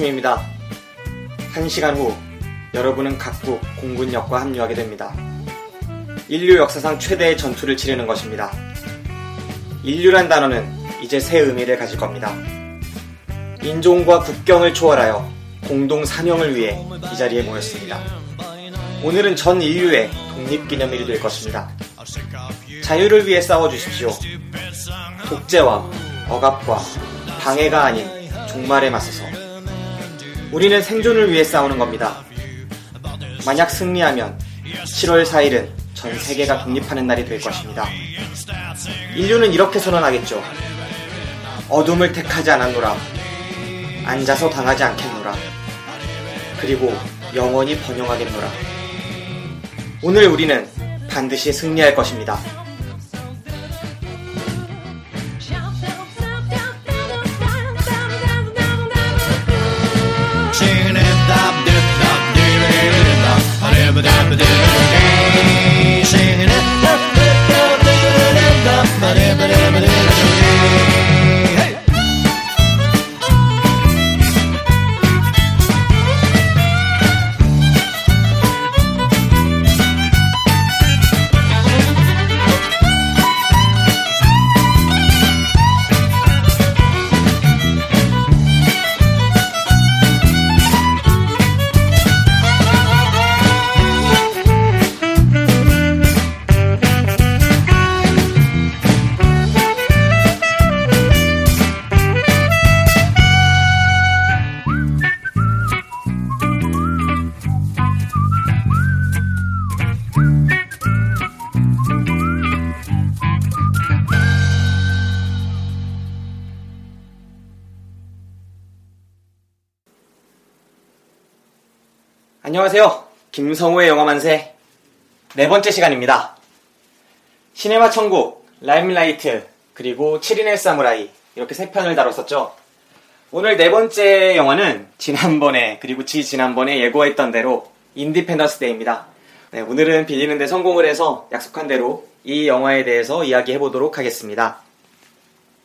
아침입니다. 한 시간 후 여러분은 각국 공군역과 합류하게 됩니다. 인류 역사상 최대의 전투를 치르는 것입니다. 인류란 단어는 이제 새 의미를 가질 겁니다. 인종과 국경을 초월하여 공동 사명을 위해 이 자리에 모였습니다. 오늘은 전 인류의 독립기념일이 될 것입니다. 자유를 위해 싸워주십시오. 독재와 억압과 방해가 아닌 종말에 맞서서 우리는 생존을 위해 싸우는 겁니다. 만약 승리하면 7월 4일은 전 세계가 독립하는 날이 될 것입니다. 인류는 이렇게 선언하겠죠. 어둠을 택하지 않았노라. 앉아서 당하지 않겠노라. 그리고 영원히 번영하겠노라. 오늘 우리는 반드시 승리할 것입니다. dabba dabba. 안녕하세요. 김성우의 영화 만세 네 번째 시간입니다. 시네마 천국, Limelight, 그리고 7인의 사무라이 이렇게 세 편을 다뤘었죠. 오늘 네 번째 영화는 지난번에 그리고 지 지난번에 예고했던 대로 Independence Day입니다. 네, 오늘은 빌리는데 성공을 해서 약속한 대로 이 영화에 대해서 이야기해 보도록 하겠습니다.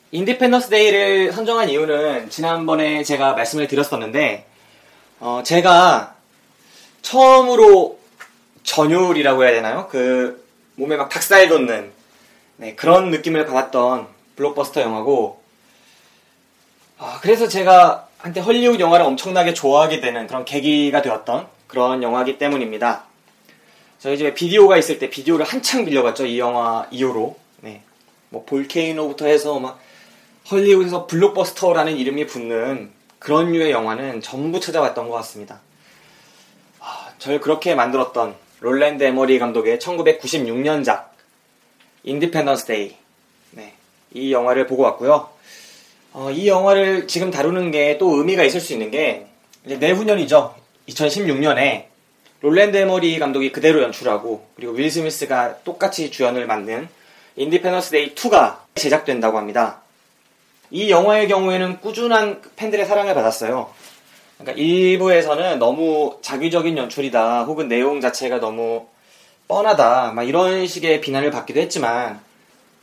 Independence Day를 선정한 이유는 지난번에 제가 말씀을 드렸었는데 어, 제가 처음으로 전율이라고 해야 되나요? 그 몸에 막 닭살 돋는 네, 그런 느낌을 받았던 블록버스터 영화고 아, 그래서 제가 한때 헐리우드 영화를 엄청나게 좋아하게 되는 그런 계기가 되었던 그런 영화이기 때문입니다. 저희 집에 비디오가 있을 때 비디오를 한창 빌려봤죠. 이 영화 이후로. 네. 뭐 볼케이노부터 해서 막 헐리우드에서 블록버스터라는 이름이 붙는 그런 류의 영화는 전부 찾아봤던 것 같습니다. 아, 저를 그렇게 만들었던 롤랜드 에머리히 감독의 1996년작 Independence Day. 네. 이 영화를 보고 왔고요. 어, 이 영화를 지금 다루는 게 또 의미가 있을 수 있는 게 내후년이죠. 2016년에 롤랜드 에머리히 감독이 그대로 연출하고 그리고 윌 스미스가 똑같이 주연을 맡는 Independence Day 2가 제작된다고 합니다. 이 영화의 경우에는 꾸준한 팬들의 사랑을 받았어요. 그러니까 일부에서는 너무 작위적인 연출이다, 혹은 내용 자체가 너무 뻔하다, 막 이런 식의 비난을 받기도 했지만,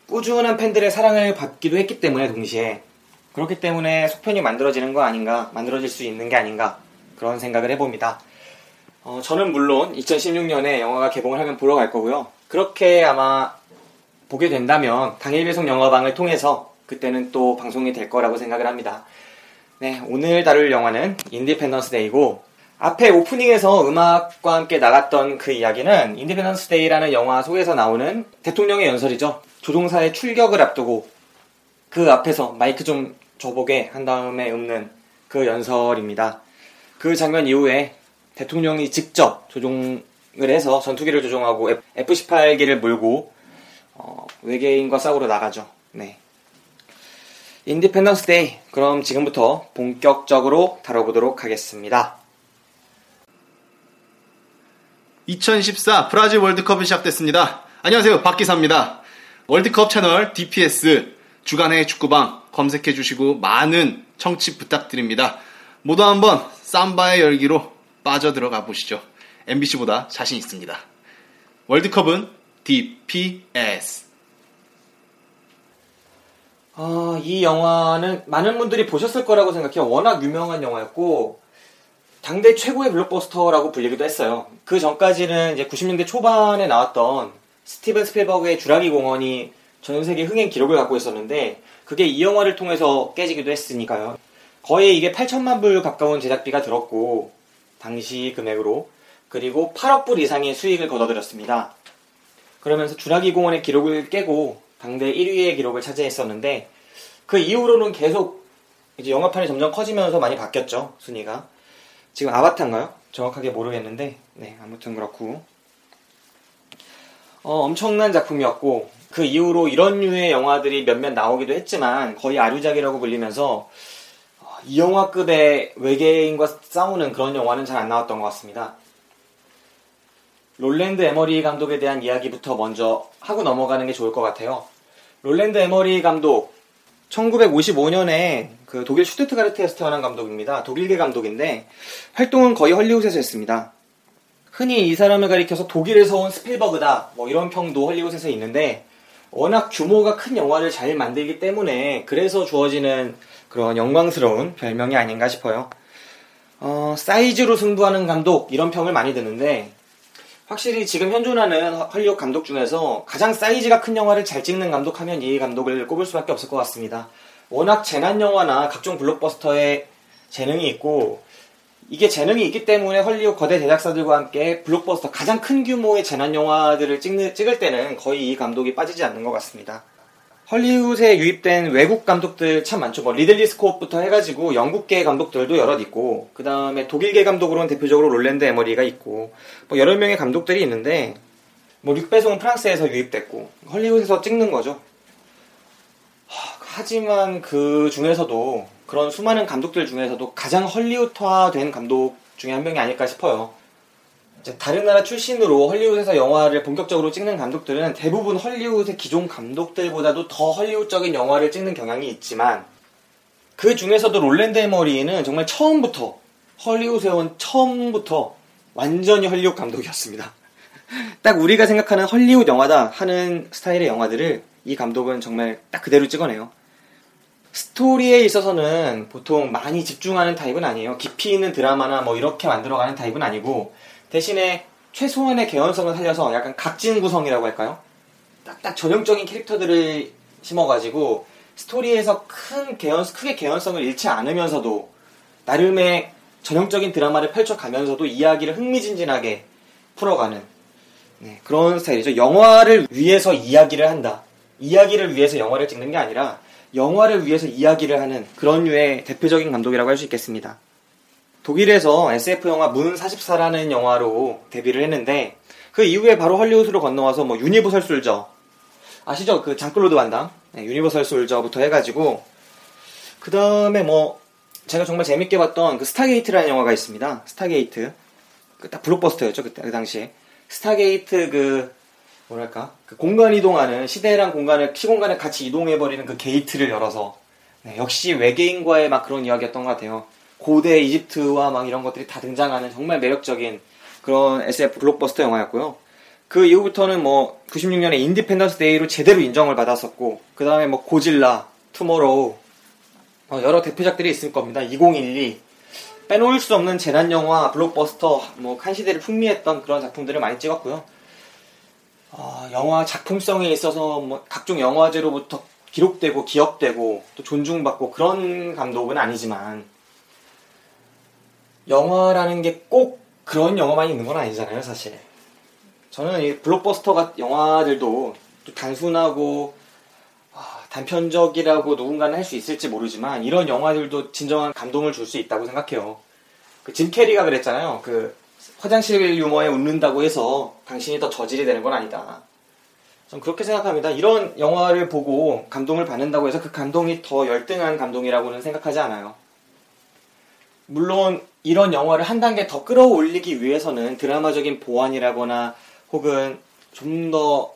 꾸준한 팬들의 사랑을 받기도 했기 때문에 동시에, 그렇기 때문에 속편이 만들어지는 거 아닌가, 만들어질 수 있는 게 아닌가, 그런 생각을 해봅니다. 어, 저는 물론 2016년에 영화가 개봉을 하면 보러 갈 거고요. 그렇게 아마 보게 된다면 당일 배송 영화방을 통해서 그때는 또 방송이 될 거라고 생각을 합니다. 네, 오늘 다룰 영화는 Independence Day고 앞에 오프닝에서 음악과 함께 나갔던 그 이야기는 Independence Day라는 영화 속에서 나오는 대통령의 연설이죠. 조종사의 출격을 앞두고 그 앞에서 마이크 좀 줘보게 한 다음에 읊는 그 연설입니다. 그 장면 이후에 대통령이 직접 조종을 해서 전투기를 조종하고 F-18기를 몰고 어, 외계인과 싸우러 나가죠. 네. Independence Day. 그럼 지금부터 본격적으로 다뤄보도록 하겠습니다. 2014 브라질 월드컵이 시작됐습니다. 안녕하세요. 박기사입니다. 월드컵 채널 DPS 주간의 축구방 검색해 주시고 많은 청취 부탁드립니다. 모두 한번 삼바의 열기로 빠져들어가 보시죠. MBC보다 자신 있습니다. 월드컵은 DPS. 아, 이 영화는 많은 분들이 보셨을 거라고 생각해요. 워낙 유명한 영화였고, 당대 최고의 블록버스터라고 불리기도 했어요. 그 전까지는 이제 90년대 초반에 나왔던 스티븐 스필버그의 주라기 공원이 전 세계 흥행 기록을 갖고 있었는데, 그게 이 영화를 통해서 깨지기도 했으니까요. 거의 이게 8천만 불 가까운 제작비가 들었고, 당시 금액으로. 그리고 8억 불 이상의 수익을 거둬들였습니다. 그러면서 주라기 공원의 기록을 깨고 당대 1위의 기록을 차지했었는데 그 이후로는 계속 이제 영화판이 점점 커지면서 많이 바뀌었죠 순위가 지금 아바타인가요? 정확하게 모르겠는데 네 아무튼 그렇고 어, 엄청난 작품이었고 그 이후로 이런 류의 영화들이 몇몇 나오기도 했지만 거의 아류작이라고 불리면서 어, 이 영화급의 외계인과 싸우는 그런 영화는 잘 안 나왔던 것 같습니다. 롤랜드 에머리히 감독에 대한 이야기부터 먼저 하고 넘어가는 게 좋을 것 같아요. 롤랜드 에머리히 감독 1955년에 그 독일 슈투트가르트에서 태어난 감독입니다. 독일계 감독인데 활동은 거의 헐리우드에서 했습니다. 흔히 이 사람을 가리켜서 독일에서 온 스필버그다 뭐 이런 평도 헐리우드에서 있는데 워낙 규모가 큰 영화를 잘 만들기 때문에 그래서 주어지는 그런 영광스러운 별명이 아닌가 싶어요. 어, 사이즈로 승부하는 감독 이런 평을 많이 듣는데 확실히 지금 현존하는 헐리우드 감독 중에서 가장 사이즈가 큰 영화를 잘 찍는 감독 하면 이 감독을 꼽을 수밖에 없을 것 같습니다. 워낙 재난 영화나 각종 블록버스터에 재능이 있고 이게 재능이 있기 때문에 헐리우드 거대 제작사들과 함께 블록버스터 가장 큰 규모의 재난 영화들을 찍는, 찍을 때는 거의 이 감독이 빠지지 않는 것 같습니다. 헐리우드에 유입된 외국 감독들 참 많죠. 뭐 리들리 스콧부터 해가지고 영국계 감독들도 여럿 있고 그 다음에 독일계 감독으로는 대표적으로 롤랜드 에머리히가 있고 뭐 여러 명의 감독들이 있는데 뭐 뤽 베송은 프랑스에서 유입됐고 헐리우드에서 찍는 거죠. 하, 하지만 그 중에서도 그런 수많은 감독들 중에서도 가장 헐리우드화된 감독 중에 한 명이 아닐까 싶어요. 이제 다른 나라 출신으로 헐리우드에서 영화를 본격적으로 찍는 감독들은 대부분 헐리우드의 기존 감독들보다도 더 헐리우드적인 영화를 찍는 경향이 있지만 그 중에서도 롤랜드 에머리히는 정말 처음부터 헐리우드에 온 처음부터 완전히 헐리우드 감독이었습니다. 딱 우리가 생각하는 헐리우드 영화다 하는 스타일의 영화들을 이 감독은 정말 딱 그대로 찍어내요. 스토리에 있어서는 보통 많이 집중하는 타입은 아니에요. 깊이 있는 드라마나 뭐 이렇게 만들어가는 타입은 아니고 대신에 최소한의 개연성을 살려서 약간 각진 구성이라고 할까요? 딱딱 전형적인 캐릭터들을 심어가지고 스토리에서 큰 개연, 크게 개연성을 잃지 않으면서도 나름의 전형적인 드라마를 펼쳐가면서도 이야기를 흥미진진하게 풀어가는 네, 그런 스타일이죠. 영화를 위해서 이야기를 한다. 이야기를 위해서 영화를 찍는 게 아니라 영화를 위해서 이야기를 하는 그런 류의 대표적인 감독이라고 할 수 있겠습니다. 독일에서 SF 영화 문 44라는 영화로 데뷔를 했는데 그 이후에 바로 헐리우드로 건너와서 뭐 Universal Soldier 아시죠? 그 장클로드 반담 네, Universal Soldier부터 해가지고 그 다음에 뭐 제가 정말 재밌게 봤던 그 Stargate라는 영화가 있습니다. Stargate 그 딱 블록버스터였죠 그때 그 당시에 Stargate 그 뭐랄까 그 공간 이동하는 시대랑 공간을 시공간을 같이 이동해 버리는 그 게이트를 열어서 네, 역시 외계인과의 막 그런 이야기였던 것 같아요. 고대 이집트와 막 이런 것들이 다 등장하는 정말 매력적인 그런 SF 블록버스터 영화였고요. 그 이후부터는 뭐 96년에 Independence Day로 제대로 인정을 받았었고 그 다음에 뭐 고질라, Tomorrow 어, 여러 대표작들이 있을 겁니다. 2012 빼놓을 수 없는 재난 영화, 블록버스터 뭐 한 시대를 풍미했던 그런 작품들을 많이 찍었고요. 어, 영화 작품성에 있어서 뭐 각종 영화제로부터 기록되고 기억되고 또 존중받고 그런 감독은 아니지만 영화라는 게 꼭 그런 영화만 있는 건 아니잖아요, 사실. 저는 이 블록버스터 같 영화들도 또 단순하고 아, 단편적이라고 누군가는 할 수 있을지 모르지만 이런 영화들도 진정한 감동을 줄 수 있다고 생각해요. 그 짐 캐리가 그랬잖아요. 그 화장실 유머에 웃는다고 해서 당신이 더 저질이 되는 건 아니다. 전 그렇게 생각합니다. 이런 영화를 보고 감동을 받는다고 해서 그 감동이 더 열등한 감동이라고는 생각하지 않아요. 물론 이런 영화를 한 단계 더 끌어올리기 위해서는 드라마적인 보완이라거나 혹은 좀 더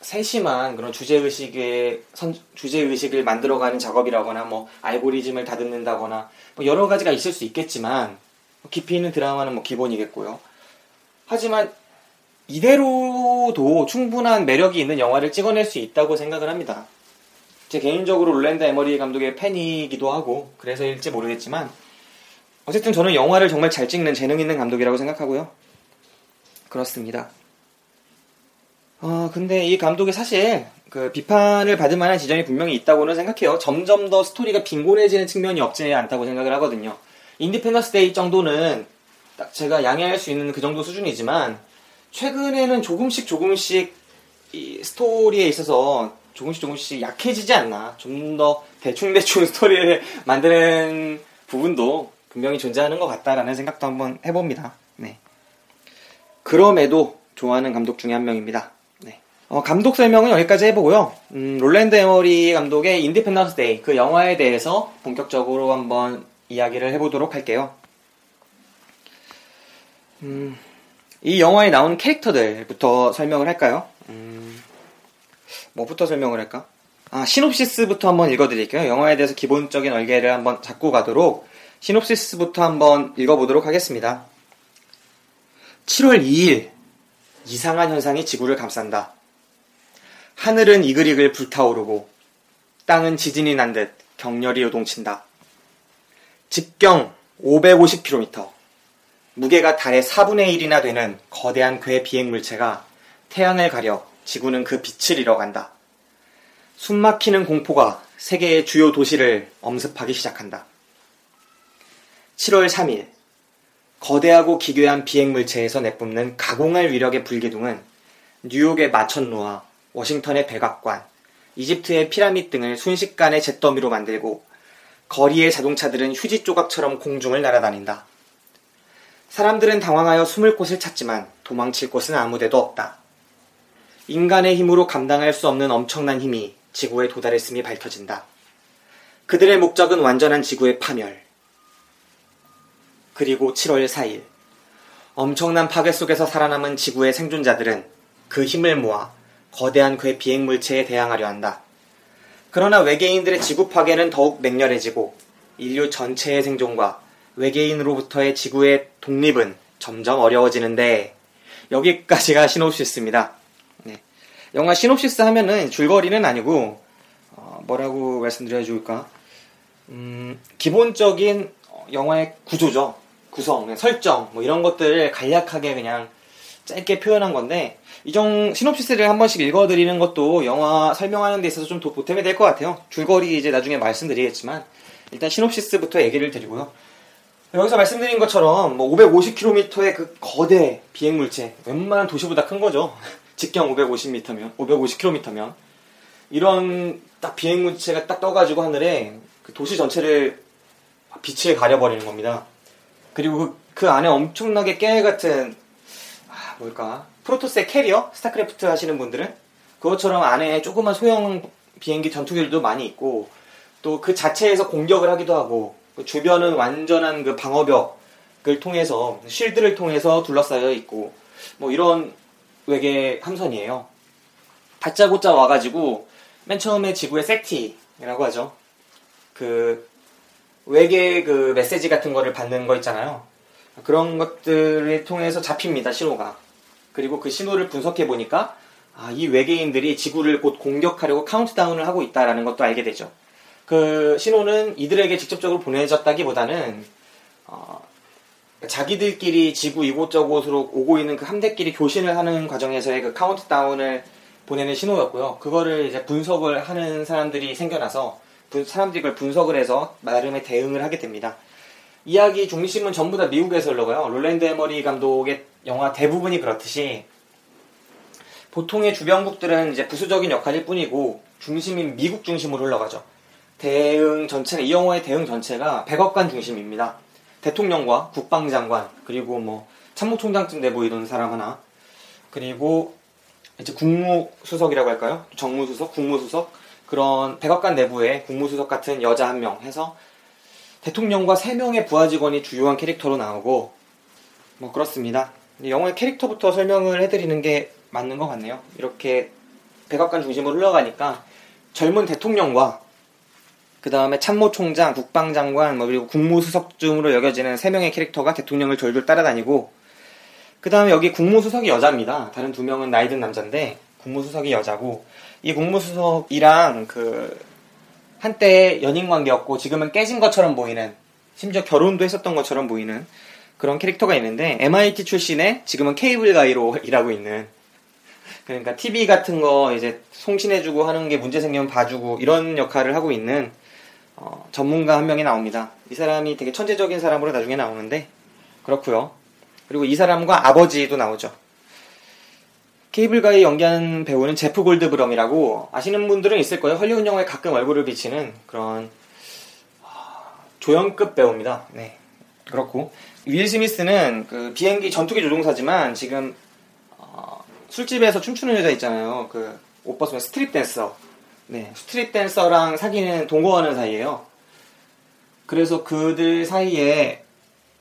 세심한 그런 주제의식의 선, 주제의식을 만들어가는 작업이라거나 뭐 알고리즘을 다듬는다거나 뭐 여러 가지가 있을 수 있겠지만 깊이 있는 드라마는 뭐 기본이겠고요. 하지만 이대로도 충분한 매력이 있는 영화를 찍어낼 수 있다고 생각을 합니다. 제 개인적으로 롤랜드 에머리히 감독의 팬이기도 하고 그래서일지 모르겠지만 어쨌든 저는 영화를 정말 잘 찍는 재능 있는 감독이라고 생각하고요. 그렇습니다. 어, 근데 이 감독이 사실 그 비판을 받을 만한 지점이 분명히 있다고는 생각해요. 점점 더 스토리가 빈곤해지는 측면이 없지 않다고 생각을 하거든요. 인디펜던스 데이 정도는 딱 제가 양해할 수 있는 그 정도 수준이지만 최근에는 조금씩 조금씩 이 스토리에 있어서 조금씩 조금씩 약해지지 않나. 좀 더 대충대충 스토리를 만드는 부분도 분명히 존재하는 것 같다라는 생각도 한번 해봅니다. 네. 그럼에도 좋아하는 감독 중에 한 명입니다. 네. 어, 감독 설명은 여기까지 해보고요. 음, 롤랜드 에머리히 감독의 인디펜던스 데이 그 영화에 대해서 본격적으로 한번 이야기를 해보도록 할게요. 음, 이 영화에 나온 캐릭터들부터 설명을 할까요? 음, 뭐부터 설명을 할까? 아, 시놉시스부터 한번 읽어드릴게요. 영화에 대해서 기본적인 얼개를 한번 잡고 가도록 시놉시스부터 한번 읽어보도록 하겠습니다. 7월 2일 이상한 현상이 지구를 감싼다. 하늘은 이글이글 불타오르고 땅은 지진이 난 듯 격렬히 요동친다. 직경 550km, 무게가 달의 4분의 1이나 되는 거대한 괴 비행 물체가 태양을 가려 지구는 그 빛을 잃어간다. 숨막히는 공포가 세계의 주요 도시를 엄습하기 시작한다. 7월 3일, 거대하고 기괴한 비행 물체에서 내뿜는 가공할 위력의 불기둥은 뉴욕의 마천루와 워싱턴의 백악관, 이집트의 피라밋 등을 순식간에 잿더미로 만들고 거리의 자동차들은 휴지 조각처럼 공중을 날아다닌다. 사람들은 당황하여 숨을 곳을 찾지만 도망칠 곳은 아무데도 없다. 인간의 힘으로 감당할 수 없는 엄청난 힘이 지구에 도달했음이 밝혀진다. 그들의 목적은 완전한 지구의 파멸. 그리고 7월 4일. 엄청난 파괴 속에서 살아남은 지구의 생존자들은 그 힘을 모아 거대한 괴 비행 물체에 대항하려 한다. 그러나 외계인들의 지구 파괴는 더욱 맹렬해지고 인류 전체의 생존과 외계인으로부터의 지구의 독립은 점점 어려워지는데 여기까지가 시놉시스입니다. 네. 영화 시놉시스 하면은 줄거리는 아니고 어, 뭐라고 말씀드려야 좋을까? 음, 기본적인 어, 영화의 구조죠. 구성, 네, 설정 뭐 이런 것들을 간략하게 그냥 짧게 표현한 건데 이종 시놉시스를 한 번씩 읽어드리는 것도 영화 설명하는 데 있어서 좀 도- 보탬이 될 것 같아요. 줄거리 이제 나중에 말씀드리겠지만 일단 시놉시스부터 얘기를 드리고요. 여기서 말씀드린 것처럼 뭐 550km의 그 거대 비행 물체, 웬만한 도시보다 큰 거죠. 직경 550m면, 550km면 이런 딱 비행 물체가 딱 떠가지고 하늘에 그 도시 전체를 빛을 가려버리는 겁니다. 그리고 그, 그 안에 엄청나게 깨알 같은 아, 뭘까 프로토스의 캐리어 스타크래프트 하시는 분들은 그것처럼 안에 조그만 소형 비행기 전투기들도 많이 있고 또 그 자체에서 공격을 하기도 하고 그 주변은 완전한 그 방어벽을 통해서 쉴드를 통해서 둘러싸여 있고 뭐 이런 외계 함선이에요. 다짜고짜 와가지고 맨 처음에 지구의 SETI라고 하죠. 그 외계 그 메시지 같은 거를 받는 거 있잖아요. 그런 것들을 통해서 잡힙니다 신호가. 그리고 그 신호를 분석해 보니까 아, 이 외계인들이 지구를 곧 공격하려고 카운트다운을 하고 있다라는 것도 알게 되죠. 그 신호는 이들에게 직접적으로 보내졌다기보다는 어, 자기들끼리 지구 이곳저곳으로 오고 있는 그 함대끼리 교신을 하는 과정에서의 그 카운트다운을 보내는 신호였고요. 그거를 이제 분석을 하는 사람들이 생겨나서 분- 사람들이 그걸 분석을 해서 나름의 대응을 하게 됩니다. 이야기 중심은 전부 다 미국에서 흘러가요. 롤랜드 에머리 감독의 영화 대부분이 그렇듯이 보통의 주변국들은 이제 부수적인 역할일 뿐이고 중심인 미국 중심으로 흘러가죠. 대응 전체가 이 영화의 대응 전체가 백악관 중심입니다. 대통령과 국방장관 그리고 뭐 참모총장쯤 돼 보이던 사람 하나 그리고 이제 국무수석이라고 할까요? 정무수석, 국무수석 그런 백악관 내부에 국무수석 같은 여자 한 명 해서 대통령과 세 명의 부하 직원이 주요한 캐릭터로 나오고 뭐 그렇습니다. 영화의 캐릭터부터 설명을 해드리는 게 맞는 것 같네요. 이렇게 백악관 중심으로 흘러가니까 젊은 대통령과 그 다음에 참모총장, 국방장관, 뭐 그리고 국무수석쯤으로 여겨지는 세 명의 캐릭터가 대통령을 졸졸 따라다니고 그 다음에 여기 국무수석이 여자입니다. 다른 두 명은 나이 든 남자인데 국무수석이 여자고 이 국무수석이랑 그 한때 연인 관계였고 지금은 깨진 것처럼 보이는 심지어 결혼도 했었던 것처럼 보이는 그런 캐릭터가 있는데 MIT 출신의 지금은 케이블 가이로 일하고 있는 그러니까 TV 같은 거 이제 송신해주고 하는 게 문제 생기면 봐주고 이런 역할을 하고 있는 어, 전문가 한 명이 나옵니다. 이 사람이 되게 천재적인 사람으로 나중에 나오는데 그렇고요. 그리고 이 사람과 아버지도 나오죠. cable guy 연기한 배우는 제프 골드브럼이라고 아시는 분들은 있을 거예요. 헐리우드 영화에 가끔 얼굴을 비치는 그런 아, 조연급 배우입니다. 네. 그렇고 윌 스미스는 그 비행기 전투기 조종사지만 지금 어, 술집에서 춤추는 여자 있잖아요. 그 옷 벗으면 스트립 댄서. 네, 스트립 댄서랑 사귀는 동거하는 사이예요. 그래서 그들 사이에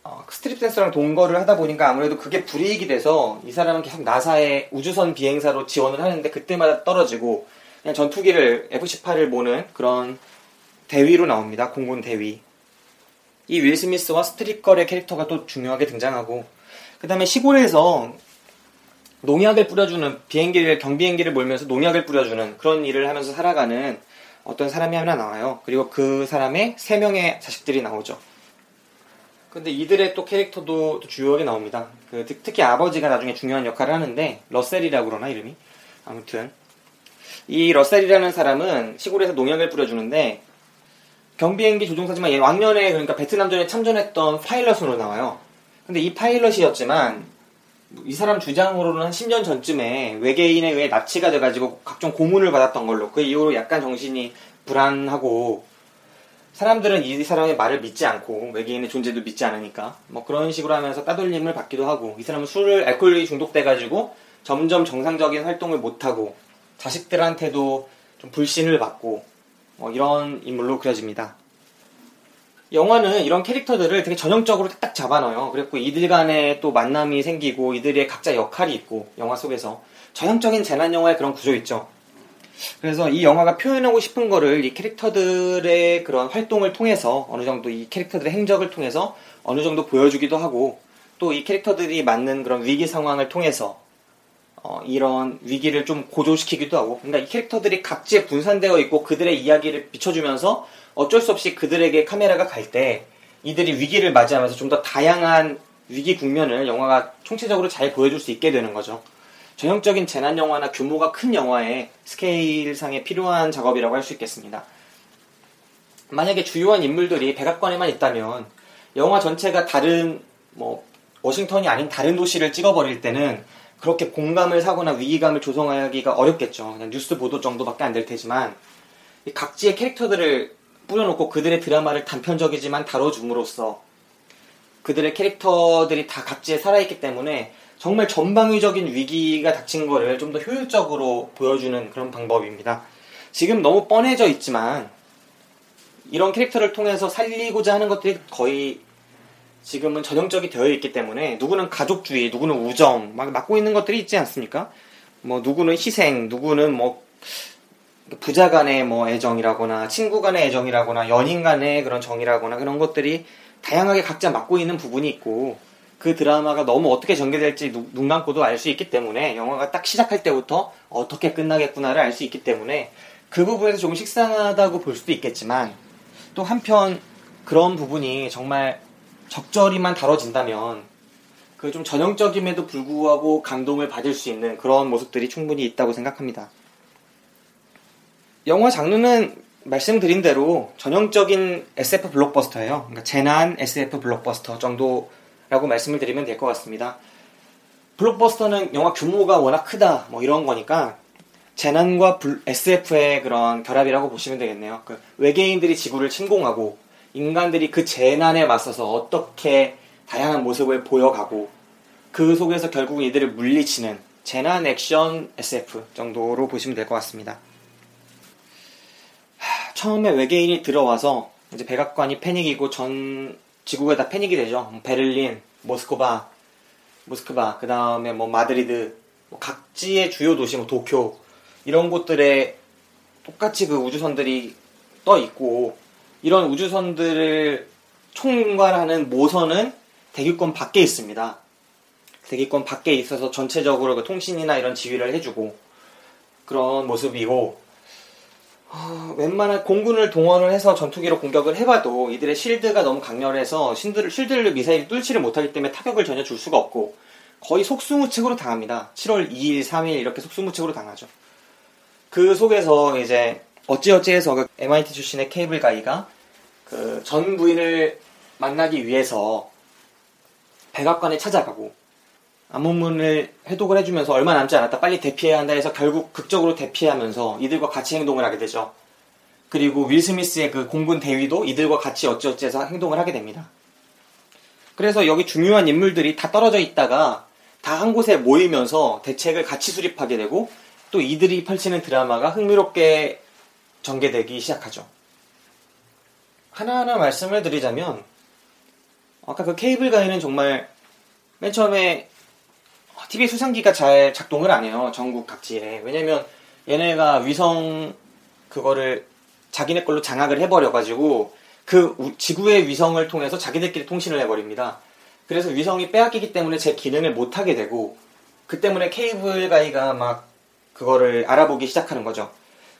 어, 스트립 댄서랑 동거를 하다 보니까 아무래도 그게 불이익이 돼서 이 사람은 계속 나사의 우주선 비행사로 지원을 하는데 그때마다 떨어지고 그냥 전투기를 F-18을 모는 그런 대위로 나옵니다. 공군 대위. 이 윌 스미스와 스트립걸의 캐릭터가 또 중요하게 등장하고 그 다음에 시골에서 농약을 뿌려주는 비행기를 경비행기를 몰면서 농약을 뿌려주는 그런 일을 하면서 살아가는 어떤 사람이 하나 나와요. 그리고 그 사람의 세 명의 자식들이 나오죠. 근데 이들의 또 캐릭터도 또 주요하게 나옵니다. 그 특- 특히 아버지가 나중에 중요한 역할을 하는데 러셀이라고 그러나 이름이 아무튼 이 러셀이라는 사람은 시골에서 농약을 뿌려주는데 경비행기 조종사지만 얘 왕년에 그러니까 베트남전에 참전했던 파일럿으로 나와요. 근데 이 파일럿이었지만 이 사람 주장으로는 한 10년 전쯤에 외계인에 의해 납치가 돼가지고 각종 고문을 받았던 걸로 그 이후로 약간 정신이 불안하고 사람들은 이 사람의 말을 믿지 않고 외계인의 존재도 믿지 않으니까 뭐 그런 식으로 하면서 따돌림을 받기도 하고 이 사람은 술을 알코올이 중독돼가지고 점점 정상적인 활동을 못하고 자식들한테도 좀 불신을 받고 뭐 이런 인물로 그려집니다. 영화는 이런 캐릭터들을 되게 전형적으로 딱 잡아넣어요. 그리고 이들 간에 또 만남이 생기고 이들의 각자 역할이 있고 영화 속에서 전형적인 재난 영화의 그런 구조 있죠. 그래서 이 영화가 표현하고 싶은 거를 이 캐릭터들의 그런 활동을 통해서 어느 정도 이 캐릭터들의 행적을 통해서 어느 정도 보여주기도 하고 또 이 캐릭터들이 맞는 그런 위기 상황을 통해서 어, 이런 위기를 좀 고조시키기도 하고 그러니까 이 캐릭터들이 각지에 분산되어 있고 그들의 이야기를 비춰주면서 어쩔 수 없이 그들에게 카메라가 갈 때 이들이 위기를 맞이하면서 좀 더 다양한 위기 국면을 영화가 총체적으로 잘 보여줄 수 있게 되는 거죠. 전형적인 재난 영화나 규모가 큰 영화의 스케일상에 필요한 작업이라고 할 수 있겠습니다. 만약에 주요한 인물들이 백악관에만 있다면 영화 전체가 다른 뭐 워싱턴이 아닌 다른 도시를 찍어버릴 때는 그렇게 공감을 사거나 위기감을 조성하기가 어렵겠죠. 그냥 뉴스 보도 정도밖에 안 될 테지만 이 각지의 캐릭터들을 뿌려놓고 그들의 드라마를 단편적이지만 다뤄줌으로써 그들의 캐릭터들이 다 각지에 살아있기 때문에 정말 전방위적인 위기가 닥친 거를 좀 더 효율적으로 보여주는 그런 방법입니다. 지금 너무 뻔해져 있지만 이런 캐릭터를 통해서 살리고자 하는 것들이 거의 지금은 전형적이 되어 있기 때문에 누구는 가족주의, 누구는 우정 막 맡고 있는 것들이 있지 않습니까? 뭐 누구는 희생, 누구는 뭐 부자 간의 뭐 애정이라거나 친구 간의 애정이라거나 연인 간의 그런 정이라거나 그런 것들이 다양하게 각자 맡고 있는 부분이 있고 그 드라마가 너무 어떻게 전개될지 누- 눈 감고도 알 수 있기 때문에 영화가 딱 시작할 때부터 어떻게 끝나겠구나를 알 수 있기 때문에 그 부분에서 조금 식상하다고 볼 수도 있겠지만 또 한편 그런 부분이 정말 적절히만 다뤄진다면 그 좀 전형적임에도 불구하고 감동을 받을 수 있는 그런 모습들이 충분히 있다고 생각합니다. 영화 장르는 말씀드린 대로 전형적인 SF 블록버스터예요. 그러니까 재난 SF 블록버스터 정도 라고 말씀을 드리면 될 것 같습니다. 블록버스터는 영화 규모가 워낙 크다 뭐 이런 거니까 재난과 SF의 그런 결합이라고 보시면 되겠네요. 그 외계인들이 지구를 침공하고 인간들이 그 재난에 맞서서 어떻게 다양한 모습을 보여가고 그 속에서 결국 이들을 물리치는 재난 액션 SF 정도로 보시면 될 것 같습니다. 하, 처음에 외계인이 들어와서 이제 백악관이 패닉이고 전 지구가 다 패닉이 되죠. 뭐 베를린, 모스크바, 모스크바, 그 다음에 뭐 마드리드, 뭐 각지의 주요 도시, 뭐 도쿄 이런 곳들에 똑같이 그 우주선들이 떠 있고 이런 우주선들을 총괄하는 모선은 대기권 밖에 있습니다. 대기권 밖에 있어서 전체적으로 그 통신이나 이런 지휘를 해주고 그런 모습이고 어, 웬만한 공군을 동원을 해서 전투기로 공격을 해봐도 이들의 실드가 너무 강렬해서 실드를, 실드를 미사일이 뚫지를 못하기 때문에 타격을 전혀 줄 수가 없고 거의 속수무책으로 당합니다. 7월 2일, 3일 이렇게 속수무책으로 당하죠. 그 속에서 이제 어찌어찌해서 그 MIT 출신의 케이블 가이가 그 전 부인을 만나기 위해서 백악관에 찾아가고 암문문을 회독을 해주면서 얼마 남지 않았다 빨리 대피해야 한다 해서 결국 극적으로 대피하면서 이들과 같이 행동을 하게 되죠. 그리고 윌 스미스의 그 공군 대위도 이들과 같이 어찌어찌해서 행동을 하게 됩니다. 그래서 여기 중요한 인물들이 다 떨어져 있다가 다 한 곳에 모이면서 대책을 같이 수립하게 되고 또 이들이 펼치는 드라마가 흥미롭게 전개되기 시작하죠. 하나하나 말씀을 드리자면 아까 그 케이블 가이는 정말 맨 처음에 TV 수상기가 잘 작동을 안 해요. 전국 각지에. 왜냐면 얘네가 위성 그거를 자기네 걸로 장악을 해버려가지고 그 우- 지구의 위성을 통해서 자기들끼리 통신을 해버립니다. 그래서 위성이 빼앗기기 때문에 제 기능을 못하게 되고 그 때문에 케이블 가이가 막 그거를 알아보기 시작하는 거죠.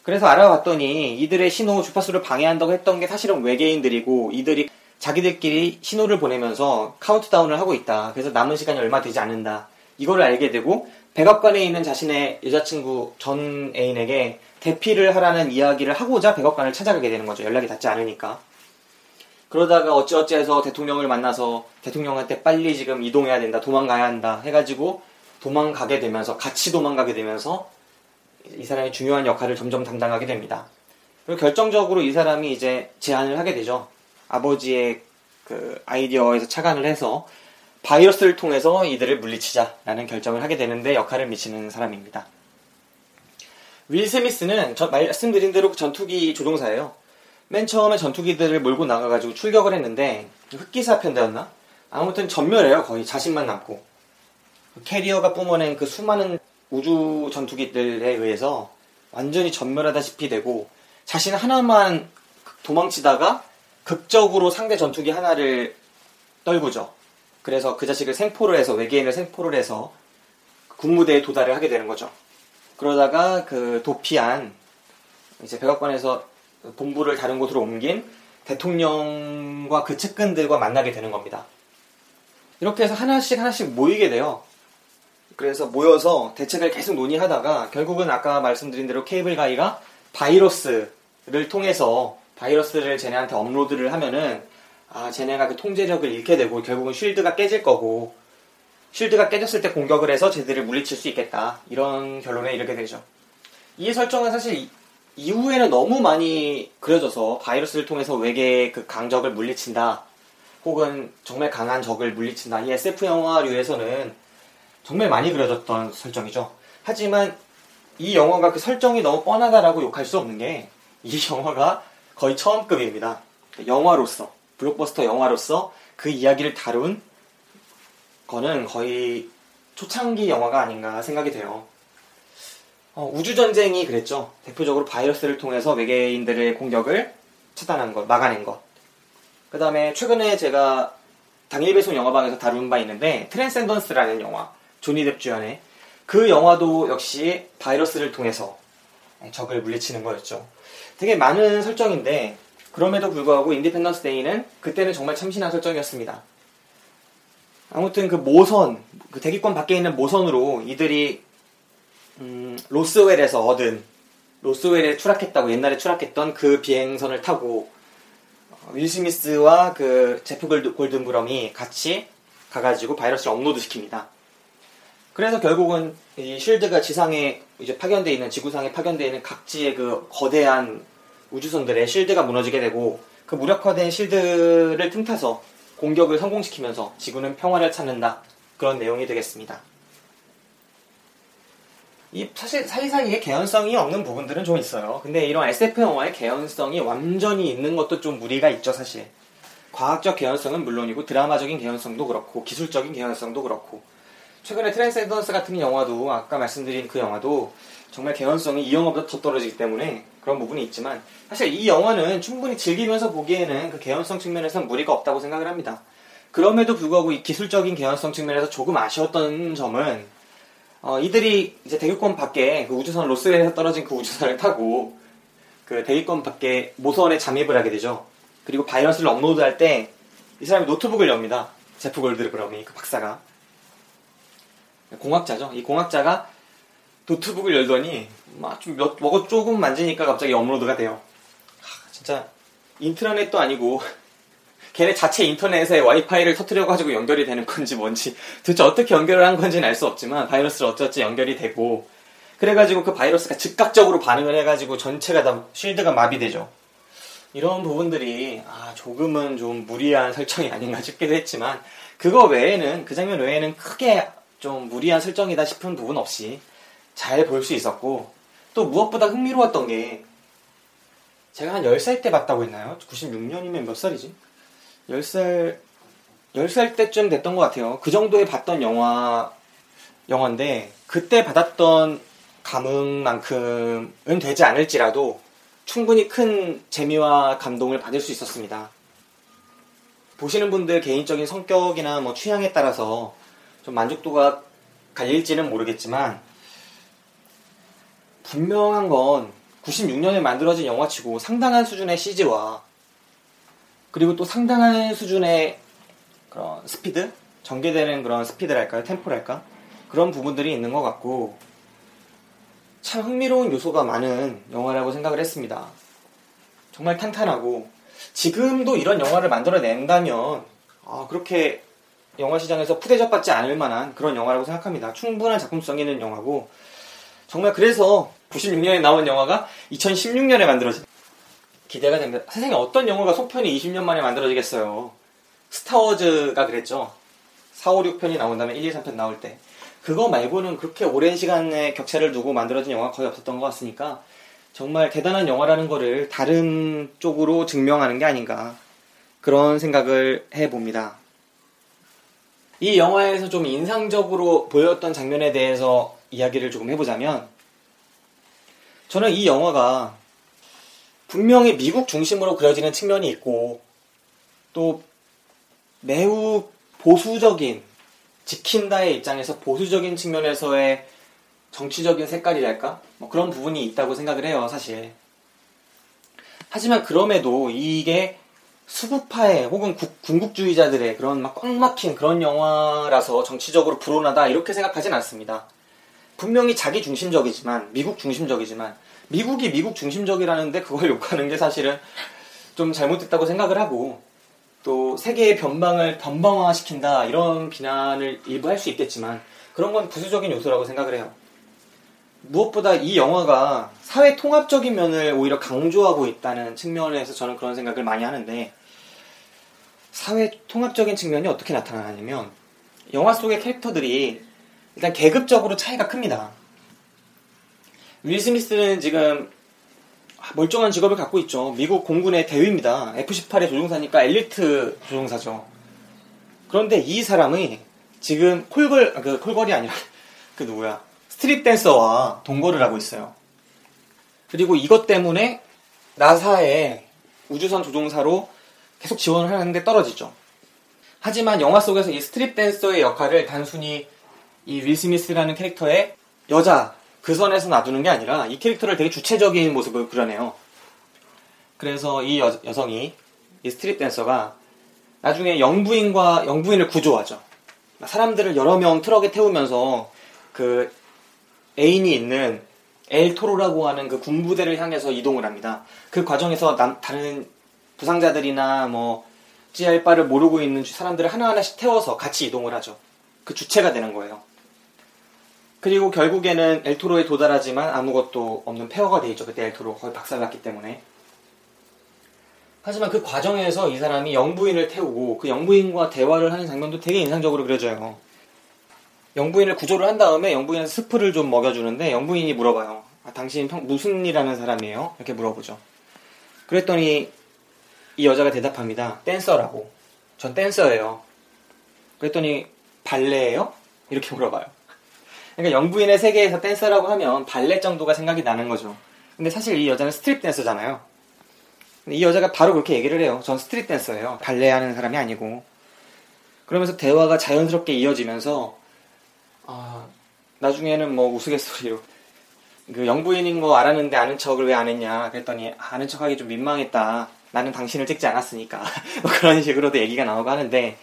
그래서 알아봤더니 이들의 신호 주파수를 방해한다고 했던 게 사실은 외계인들이고 이들이 자기들끼리 신호를 보내면서 카운트다운을 하고 있다. 그래서 남은 시간이 얼마 되지 않는다. 이거를 알게 되고 백악관에 있는 자신의 여자친구 전 애인에게 대피를 하라는 이야기를 하고자 백악관을 찾아가게 되는 거죠. 연락이 닿지 않으니까. 그러다가 어찌어찌해서 대통령을 만나서 대통령한테 빨리 지금 이동해야 된다, 도망가야 한다 해가지고 도망가게 되면서 같이 도망가게 되면서 이 사람이 중요한 역할을 점점 담당하게 됩니다. 그리고 결정적으로 이 사람이 이제 제안을 하게 되죠. 아버지의 그 아이디어에서 착안을 해서 바이러스를 통해서 이들을 물리치자라는 결정을 하게 되는데 역할을 미치는 사람입니다. 윌 스미스는 저 말씀드린 대로 전투기 조종사예요. 맨 처음에 전투기들을 몰고 나가가지고 출격을 했는데 흑기사 편대였나? 아무튼 전멸해요. 거의 자신만 남고 그 캐리어가 뿜어낸 그 수많은 우주 전투기들에 의해서 완전히 전멸하다시피 되고 자신 하나만 도망치다가 극적으로 상대 전투기 하나를 떨구죠. 그래서 그 자식을 생포를 해서 외계인을 생포를 해서 군무대에 도달을 하게 되는 거죠. 그러다가 그 도피한 이제 백악관에서 본부를 다른 곳으로 옮긴 대통령과 그 측근들과 만나게 되는 겁니다. 이렇게 해서 하나씩 하나씩 모이게 돼요. 그래서 모여서 대책을 계속 논의하다가 결국은 아까 말씀드린 대로 케이블 가이가 바이러스를 통해서 바이러스를 쟤네한테 업로드를 하면은 아 쟤네가 그 통제력을 잃게 되고 결국은 쉴드가 깨질 거고 쉴드가 깨졌을 때 공격을 해서 쟤들을 물리칠 수 있겠다 이런 결론에 이르게 되죠. 이 설정은 사실 이- 이후에는 너무 많이 그려져서 바이러스를 통해서 외계의 그 강적을 물리친다 혹은 정말 강한 적을 물리친다 이 SF 영화류에서는 정말 많이 그려졌던 설정이죠. 하지만 이 영화가 그 설정이 너무 뻔하다라고 욕할 수 없는 게 이 영화가 거의 처음급입니다. 영화로서 블록버스터 영화로서 그 이야기를 다룬 거는 거의 초창기 영화가 아닌가 생각이 돼요. 어, 우주전쟁이 그랬죠. 대표적으로 바이러스를 통해서 외계인들의 공격을 차단한 것, 막아낸 것. 그 다음에 최근에 제가 당일 배송 영화방에서 다룬 바 있는데 트랜센던스라는 영화, 조니 뎁 주연의 그 영화도 역시 바이러스를 통해서 적을 물리치는 거였죠. 되게 많은 설정인데 그럼에도 불구하고 인디펜던스 데이는 그때는 정말 참신한 설정이었습니다. 아무튼 그 모선, 그 대기권 밖에 있는 모선으로 이들이 음, 로스웰에서 얻은 로스웰에 추락했다고 옛날에 추락했던 그 비행선을 타고 어, 윌 스미스와 그 제프 골드- 골든 브럼이 같이 가가지고 바이러스를 업로드 시킵니다. 그래서 결국은 이 쉴드가 지상에 이제 파견되어 있는 지구상에 파견되어 있는 각지의 그 거대한 우주선들의 쉴드가 무너지게 되고 그 무력화된 쉴드를 틈타서 공격을 성공시키면서 지구는 평화를 찾는다 그런 내용이 되겠습니다. 이 사실 사이사이에 개연성이 없는 부분들은 좀 있어요. 근데 이런 SF 영화의 개연성이 완전히 있는 것도 좀 무리가 있죠, 사실. 과학적 개연성은 물론이고 드라마적인 개연성도 그렇고 기술적인 개연성도 그렇고 최근에 트랜센던스 같은 영화도 아까 말씀드린 그 영화도 정말 개연성이 이 영화보다 더 떨어지기 때문에 그런 부분이 있지만 사실 이 영화는 충분히 즐기면서 보기에는 그 개연성 측면에서는 무리가 없다고 생각을 합니다. 그럼에도 불구하고 이 기술적인 개연성 측면에서 조금 아쉬웠던 점은 어, 이들이 이제 대기권 밖에 그 우주선 로스웰에서 떨어진 그 우주선을 타고 그 대기권 밖에 모선에 잠입을 하게 되죠. 그리고 바이러스를 업로드할 때 이 사람이 노트북을 엽니다. 제프 골드브럼이 그 박사가 공학자죠. 이 공학자가 노트북을 열더니 막 좀 몇 뭐가 조금 만지니까 갑자기 업로드가 돼요. 하, 진짜 인트라넷도 아니고 걔네 자체 인터넷에 와이파이를 터트려 가지고 연결이 되는 건지 뭔지 도대체 어떻게 연결을 한 건지는 알 수 없지만 바이러스를 어쩌지 연결이 되고 그래가지고 그 바이러스가 즉각적으로 반응을 해가지고 전체가 다 쉴드가 마비되죠. 이런 부분들이 아, 조금은 좀 무리한 설정이 아닌가 싶기도 했지만 그거 외에는 그 장면 외에는 크게 좀 무리한 설정이다 싶은 부분 없이 잘 볼 수 있었고 또 무엇보다 흥미로웠던 게 제가 한 10살 때 봤다고 했나요? 96년이면 몇 살이지? 10살 10살 때쯤 됐던 것 같아요. 그 정도에 봤던 영화 영화인데 그때 받았던 감흥만큼은 되지 않을지라도 충분히 큰 재미와 감동을 받을 수 있었습니다. 보시는 분들 개인적인 성격이나 뭐 취향에 따라서 좀 만족도가 갈릴지는 모르겠지만 분명한 건 96년에 만들어진 영화치고 상당한 수준의 CG와 그리고 또 상당한 수준의 그런 스피드? 전개되는 그런 스피드랄까요? 템포랄까? 그런 부분들이 있는 것 같고 참 흥미로운 요소가 많은 영화라고 생각을 했습니다. 정말 탄탄하고 지금도 이런 영화를 만들어낸다면 아, 그렇게 영화 시장에서 푸대접받지 않을 만한 그런 영화라고 생각합니다. 충분한 작품성 있는 영화고 정말 그래서 96년에 나온 영화가 2016년에 만들어진 기대가 됩니다. 세상에 어떤 영화가 속편이 20년 만에 만들어지겠어요. 스타워즈가 그랬죠. 4, 5, 6편이 나온 다음에 1, 2, 3편 나올 때. 그거 말고는 그렇게 오랜 시간의 격차를 두고 만들어진 영화가 거의 없었던 것 같으니까 정말 대단한 영화라는 거를 다른 쪽으로 증명하는 게 아닌가 그런 생각을 해봅니다. 이 영화에서 좀 인상적으로 보였던 장면에 대해서 이야기를 조금 해보자면 저는 이 영화가 분명히 미국 중심으로 그려지는 측면이 있고 또 매우 보수적인 지킨다의 입장에서 보수적인 측면에서의 정치적인 색깔이랄까? 뭐 그런 부분이 있다고 생각을 해요, 사실. 하지만 그럼에도 이게 수구파의 혹은 국- 군국주의자들의 그런 막 꽉 막힌 그런 영화라서 정치적으로 불온하다 이렇게 생각하진 않습니다. 분명히 자기 중심적이지만 미국 중심적이지만 미국이 미국 중심적이라는데 그걸 욕하는 게 사실은 좀 잘못됐다고 생각을 하고 또 세계의 변방을 변방화시킨다 이런 비난을 일부 할 수 있겠지만 그런 건 부수적인 요소라고 생각을 해요. 무엇보다 이 영화가 사회 통합적인 면을 오히려 강조하고 있다는 측면에서 저는 그런 생각을 많이 하는데 사회 통합적인 측면이 어떻게 나타나냐면 영화 속의 캐릭터들이 일단 계급적으로 차이가 큽니다. 윌 스미스는 지금 멀쩡한 직업을 갖고 있죠. 미국 공군의 대위입니다. F-18의 조종사니까 엘리트 조종사죠. 그런데 이 사람이 지금 콜걸, 아, 그 콜걸이 아니라 그 누구야? 스트릿 댄서와 동거를 하고 있어요. 그리고 이것 때문에 나사의 우주선 조종사로 계속 지원을 하는데 떨어지죠. 하지만 영화 속에서 이 스트립 댄서의 역할을 단순히 이 윌 스미스라는 캐릭터의 여자 그 선에서 놔두는 게 아니라 이 캐릭터를 되게 주체적인 모습을 그려내요. 그래서 이 여, 여성이 이 스트립 댄서가 나중에 영부인과 영부인을 구조하죠. 사람들을 여러 명 트럭에 태우면서 그 애인이 있는 엘토로라고 하는 그 군부대를 향해서 이동을 합니다. 그 과정에서 남- 다른 부상자들이나 뭐 찌할 바를 모르고 있는 사람들을 하나하나씩 태워서 같이 이동을 하죠. 그 주체가 되는 거예요. 그리고 결국에는 엘토로에 도달하지만 아무것도 없는 폐허가 돼 있죠. 그때 엘토로 거의 박살났기 때문에. 하지만 그 과정에서 이 사람이 영부인을 태우고 그 영부인과 대화를 하는 장면도 되게 인상적으로 그려져요. 영부인을 구조를 한 다음에 영부인한테 스프를 좀 먹여주는데 영부인이 물어봐요. 아, 당신 평- 무슨 일 하는 사람이에요? 이렇게 물어보죠. 그랬더니 이 여자가 대답합니다. 댄서라고. 전 댄서예요. 그랬더니 발레예요? 이렇게 물어봐요. 그러니까 영부인의 세계에서 댄서라고 하면 발레 정도가 생각이 나는 거죠. 근데 사실 이 여자는 street 댄서잖아요. 이 여자가 바로 그렇게 얘기를 해요. 전 street 댄서예요. 발레 하는 사람이 아니고. 그러면서 대화가 자연스럽게 이어지면서 아, 나중에는 뭐 우스갯소리로 그 영부인인 거 알았는데 아는 척을 왜 안 했냐 그랬더니 아는 척하기 좀 민망했다. 나는 당신을 찍지 않았으니까 뭐 그런 식으로도 얘기가 나오고 하는데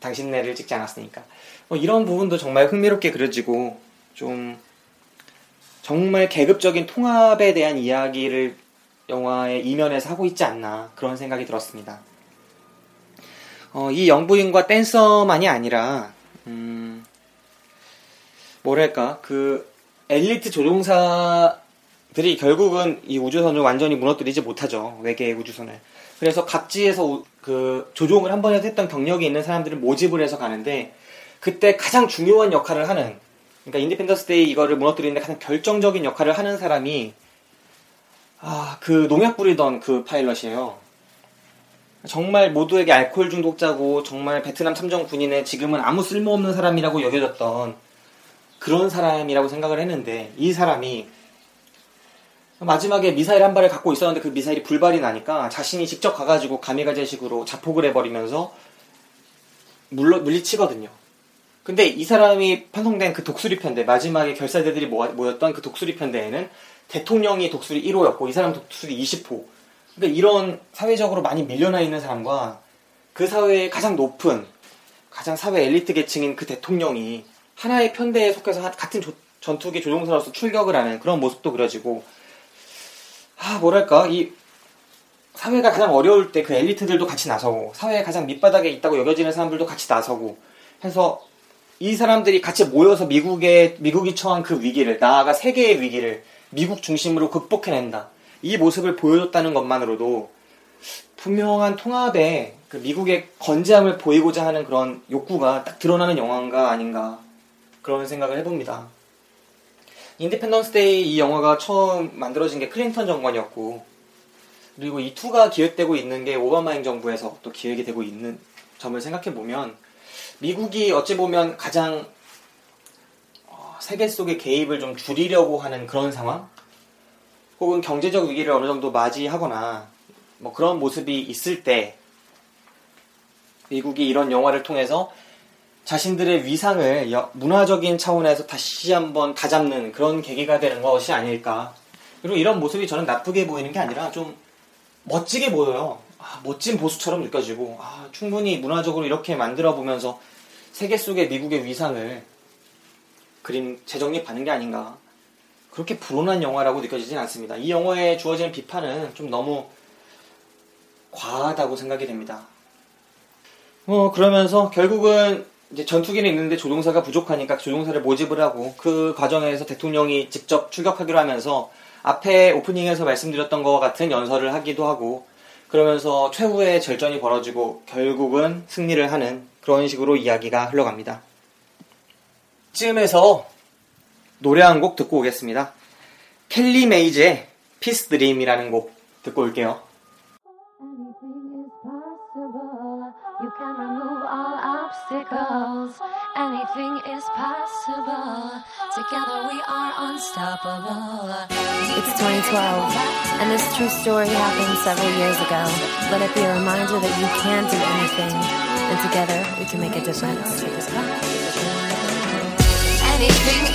당신네를 찍지 않았으니까 뭐 이런 부분도 정말 흥미롭게 그려지고 좀 정말 계급적인 통합에 대한 이야기를 영화의 이면에서 하고 있지 않나 그런 생각이 들었습니다. 어, 이 영부인과 댄서만이 아니라 음, 뭐랄까 그 엘리트 조종사들이 결국은 이 우주선을 완전히 무너뜨리지 못하죠 외계 우주선을 그래서 각지에서 우- 그 조종을 한 번이라도 했던 경력이 있는 사람들을 모집을 해서 가는데 그때 가장 중요한 역할을 하는 그러니까 인디펜던스 데이 이거를 무너뜨리는데 가장 결정적인 역할을 하는 사람이 아 그 농약 뿌리던 그 파일럿이에요 정말 모두에게 알코올 중독자고 정말 베트남 참전 군인의 지금은 아무 쓸모없는 사람이라고 여겨졌던 그런 사람이라고 생각을 했는데 이 사람이 마지막에 미사일 한 발을 갖고 있었는데 그 미사일이 불발이 나니까 자신이 직접 가가지고 가미가제식으로 자폭을 해버리면서 물러, 물리치거든요. 근데 이 사람이 편성된 그 독수리 편대 마지막에 결사대들이 모였던 그 독수리 편대에는 대통령이 독수리 1호였고 이 사람 독수리 20호. 그러니까 이런 사회적으로 많이 밀려나 있는 사람과 그 사회의 가장 높은 가장 사회 엘리트 계층인 그 대통령이 하나의 편대에 속해서 하- 같은 조- 전투기 조종사로서 출격을 하는 그런 모습도 그려지고 아 뭐랄까 이 사회가 가장 어려울 때 그 엘리트들도 같이 나서고 사회의 가장 밑바닥에 있다고 여겨지는 사람들도 같이 나서고 해서 이 사람들이 같이 모여서 미국의 미국이 처한 그 위기를 나아가 세계의 위기를 미국 중심으로 극복해낸다 이 모습을 보여줬다는 것만으로도 분명한 통합에 그 미국의 건재함을 보이고자 하는 그런 욕구가 딱 드러나는 영화인가 아닌가 그런 생각을 해봅니다. 인디펜던스 데이 이 영화가 처음 만들어진 게 클린턴 정권이었고 그리고 이 2가 기획되고 있는 게 오바마 행정부에서 또 기획이 되고 있는 점을 생각해 보면 미국이 어찌 보면 가장 어, 세계 속의 개입을 좀 줄이려고 하는 그런 상황 혹은 경제적 위기를 어느 정도 맞이하거나 뭐 그런 모습이 있을 때 미국이 이런 영화를 통해서 자신들의 위상을 여- 문화적인 차원에서 다시 한번 다잡는 그런 계기가 되는 것이 아닐까. 그리고 이런 모습이 저는 나쁘게 보이는 게 아니라 좀 멋지게 보여요. 아, 멋진 보수처럼 느껴지고, 아, 충분히 문화적으로 이렇게 만들어 보면서 세계 속의 미국의 위상을 그림 재정립하는 게 아닌가. 그렇게 불온한 영화라고 느껴지진 않습니다. 이 영화에 주어지는 비판은 좀 너무 과하다고 생각이 됩니다. 어, 그러면서 결국은 이제 전투기는 있는데 조종사가 부족하니까 조종사를 모집을 하고 그 과정에서 대통령이 직접 출격하기로 하면서 앞에 오프닝에서 말씀드렸던 것과 같은 연설을 하기도 하고 그러면서 최후의 절전이 벌어지고 결국은 승리를 하는 그런 식으로 이야기가 흘러갑니다. 쯤에서 노래 한 곡 듣고 오겠습니다. 켈리 메이즈의 피스 드림이라는 곡 듣고 올게요. Anything is possible. You can remove all obstacles. Anything is possible. Together we are unstoppable. It's 2012, and this true story happened several years ago. Let it be a reminder that you can do anything, and together we can make a difference. Anything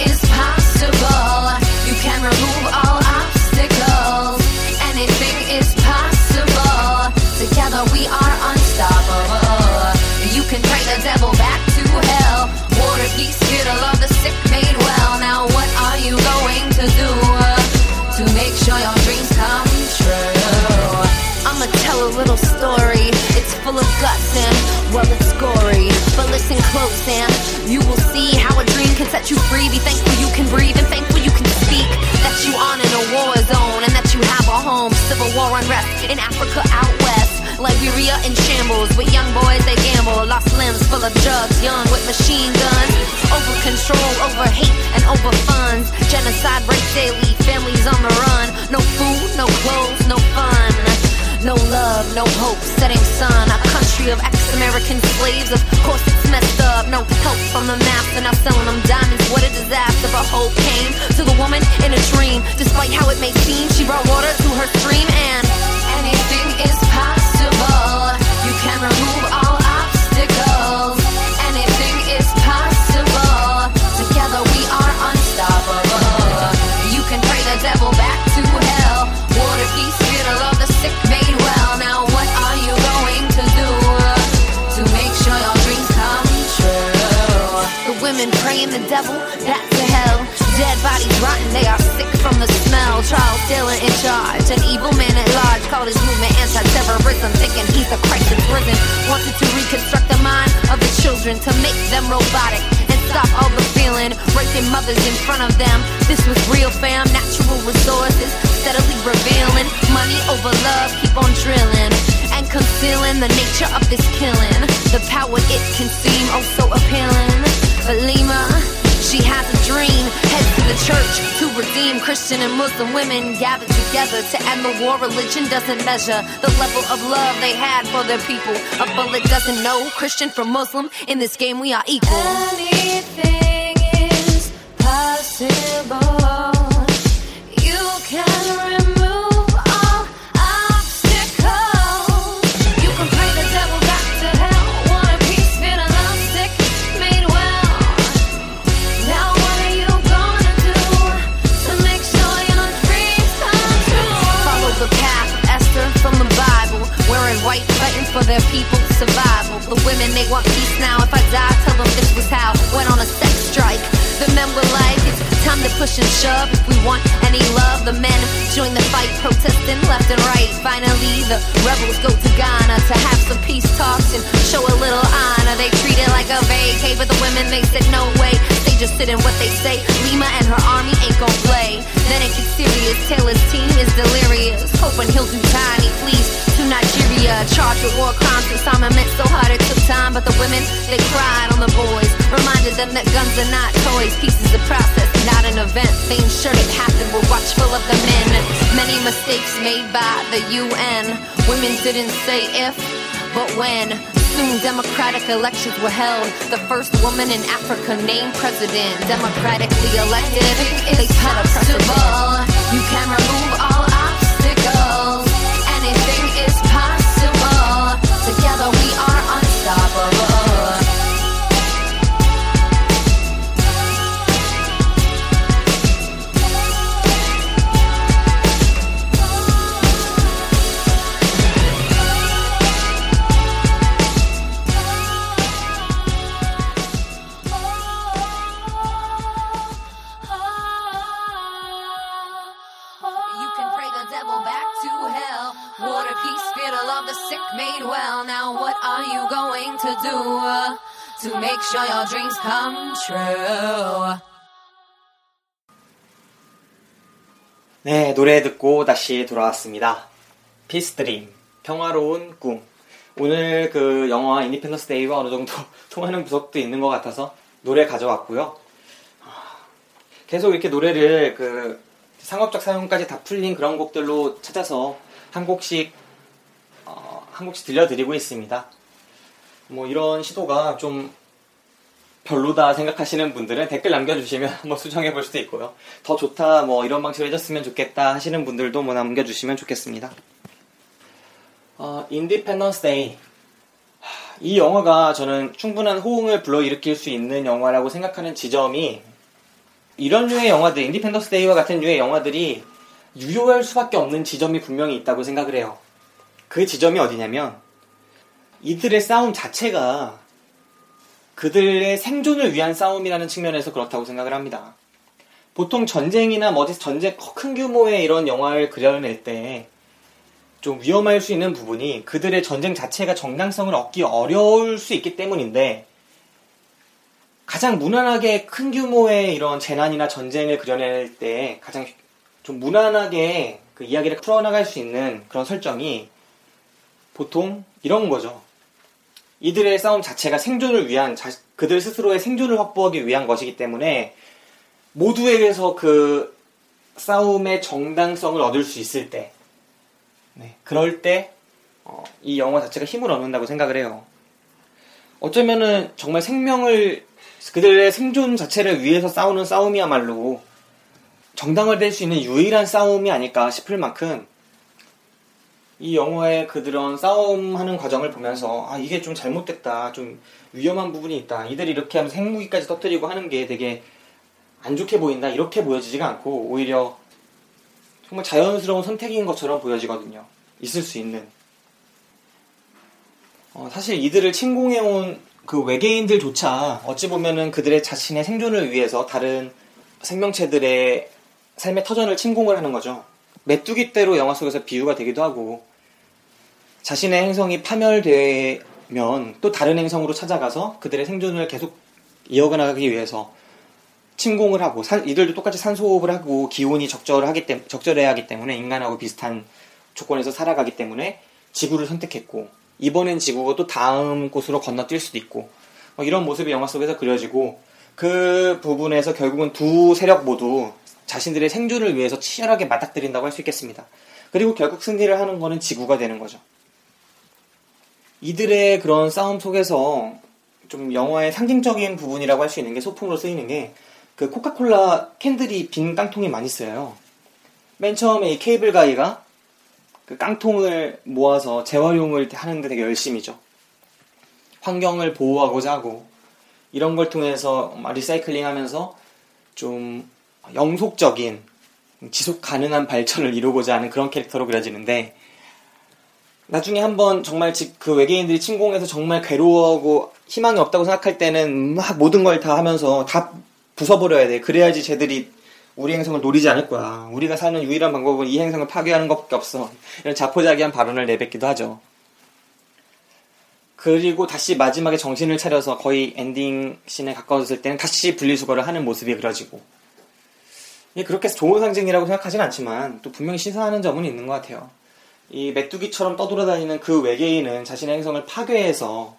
Well, it's gory. But listen close and you will see how a dream can set you free. Be thankful you can breathe and thankful you can speak. That you on in a war zone and that you have a home. Civil war unrest in Africa out west. Liberia in shambles with young boys they gamble. Lost limbs full of drugs, young with machine guns. Over control, over hate, and over funds. Genocide breaks daily, families on the run. No food, no clothes, no fun. No love, no hope, setting sun. A country of ex-American slaves. Of course it's messed up. No help from the master. Now selling them diamonds. What a disaster. But hope came to the woman in a dream. Despite how it may seem, she brought water to her stream. And devil back to hell. Dead bodies rotten, they are sick from the smell. Charles Dillon in charge, an evil man at large called his movement anti-terrorism, thinking he's a crisis risen. Wanted to reconstruct the mind of the children to make them robotic and stop all the feeling, raping mothers in front of them. This was real fam, natural resources steadily revealing. Money over love, keep on drilling and concealing the nature of this killing. The power it can seem oh she has a dream. Head to the church to redeem Christian and Muslim women gathered together to end the war. Religion doesn't measure the level of love they had for their people. A bullet doesn't know Christian from Muslim. In this game, we are equal. Anything for their people's survival. The women they want peace now. If I die, tell them this was how. Went on a sex strike. The men were like, it's time to push and shove. If we want any love, the men join the fight, protesting left and right. Finally, the rebels go to Ghana to have some peace talks and show a little honor. They treat it like a vacay, but the women they said no way. They just sit in what they say. Lima and her army ain't gon' play. Then it gets serious. Taylor's team is delirious, hoping he'll do. He flees to Nigeria, charged with war crimes. Disarmament so hard it took time, but the women they cried on the boys, reminded them that guns are not toys, pieces of process, not an event. They ensured it happened. We're watchful of the men. Many mistakes made by the UN. Women didn't say if, but when. Soon democratic elections were held. The first woman in Africa named president, democratically elected. They set a precedent. You can remove all to make sure your dreams come true? 네, 노래 듣고 다시 돌아왔습니다. Peace Dream, 평화로운 꿈. 오늘 그 영화 인디펜던스 데이와 어느 정도 통하는 구석도 있는 것 같아서 노래 가져왔고요. 계속 이렇게 노래를 그 상업적 사용까지 다 풀린 그런 곡들로 찾아서 한 곡씩 어, 한 곡씩 들려드리고 있습니다. 뭐 이런 시도가 좀 별로다 생각하시는 분들은 댓글 남겨주시면 한번 수정해 볼 수도 있고요. 더 좋다, 뭐 이런 방식으로 해줬으면 좋겠다 하시는 분들도 뭐 남겨주시면 좋겠습니다. 어, 데이. 하, 이 영화가 저는 충분한 호응을 불러일으킬 수 있는 영화라고 생각하는 지점이 이런 류의 영화들, 인디펜던스 데이와 같은 류의 영화들이 유효할 수밖에 없는 지점이 분명히 있다고 생각을 해요. 그 지점이 어디냐면 이들의 싸움 자체가 그들의 생존을 위한 싸움이라는 측면에서 그렇다고 생각을 합니다. 보통 전쟁이나 뭐 어디 전쟁 큰 규모의 이런 영화를 그려낼 때 좀 위험할 수 있는 부분이 그들의 전쟁 자체가 정당성을 얻기 어려울 수 있기 때문인데 가장 무난하게 큰 규모의 이런 재난이나 전쟁을 그려낼 때 가장 좀 무난하게 그 이야기를 풀어나갈 수 있는 그런 설정이 보통 이런 거죠. 이들의 싸움 자체가 생존을 위한 자- 그들 스스로의 생존을 확보하기 위한 것이기 때문에 모두에게서 그 싸움의 정당성을 얻을 수 있을 때, 네, 그럴 때, 어, 이 영화 자체가 힘을 얻는다고 생각을 해요. 어쩌면은 정말 생명을, 그들의 생존 자체를 위해서 싸우는 싸움이야말로 정당화될 수 있는 유일한 싸움이 아닐까 싶을 만큼 이 영화의 그런 싸움하는 과정을 보면서 아 이게 좀 잘못됐다 좀 위험한 부분이 있다 이들이 이렇게 하면서 핵무기까지 터뜨리고 하는 게 되게 안 좋게 보인다 이렇게 보여지지가 않고 오히려 정말 자연스러운 선택인 것처럼 보여지거든요 있을 수 있는 어, 사실 이들을 침공해온 그 외계인들조차 어찌 보면은 그들의 자신의 생존을 위해서 다른 생명체들의 삶의 터전을 침공을 하는 거죠. 메뚜기 떼로 영화 속에서 비유가 되기도 하고 자신의 행성이 파멸되면 또 다른 행성으로 찾아가서 그들의 생존을 계속 이어가기 위해서 침공을 하고 산- 이들도 똑같이 산소 호흡을 하고 기온이 적절하기 때, 적절해야 하기 때문에 인간하고 비슷한 조건에서 살아가기 때문에 지구를 선택했고 이번엔 지구가 또 다음 곳으로 건너뛸 수도 있고 뭐 이런 모습이 영화 속에서 그려지고 그 부분에서 결국은 두 세력 모두 자신들의 생존을 위해서 치열하게 맞닥뜨린다고 할 수 있겠습니다. 그리고 결국 승리를 하는 거는 지구가 되는 거죠. 이들의 그런 싸움 속에서 좀 영화의 상징적인 부분이라고 할 수 있는 게 소품으로 쓰이는 게 그 코카콜라 캔들이 빈 깡통이 많이 쓰여요. 맨 처음에 이 케이블 가이가 그 깡통을 모아서 재활용을 하는데 되게 열심이죠. 환경을 보호하고자 하고 이런 걸 통해서 리사이클링 하면서 좀 영속적인 지속 가능한 발전을 이루고자 하는 그런 캐릭터로 그려지는데 나중에 한번 정말 지- 그 외계인들이 침공해서 정말 괴로워하고 희망이 없다고 생각할 때는 막 모든 걸 다 하면서 다 부숴버려야 돼. 그래야지 쟤들이 우리 행성을 노리지 않을 거야. 우리가 사는 유일한 방법은 이 행성을 파괴하는 것밖에 없어. 이런 자포자기한 발언을 내뱉기도 하죠. 그리고 다시 마지막에 정신을 차려서 거의 엔딩 씬에 가까워졌을 때는 다시 분리수거를 하는 모습이 그려지고 그렇게 좋은 상징이라고 생각하진 않지만 또 분명히 시사하는 점은 있는 것 같아요. 이 메뚜기처럼 떠돌아다니는 그 외계인은 자신의 행성을 파괴해서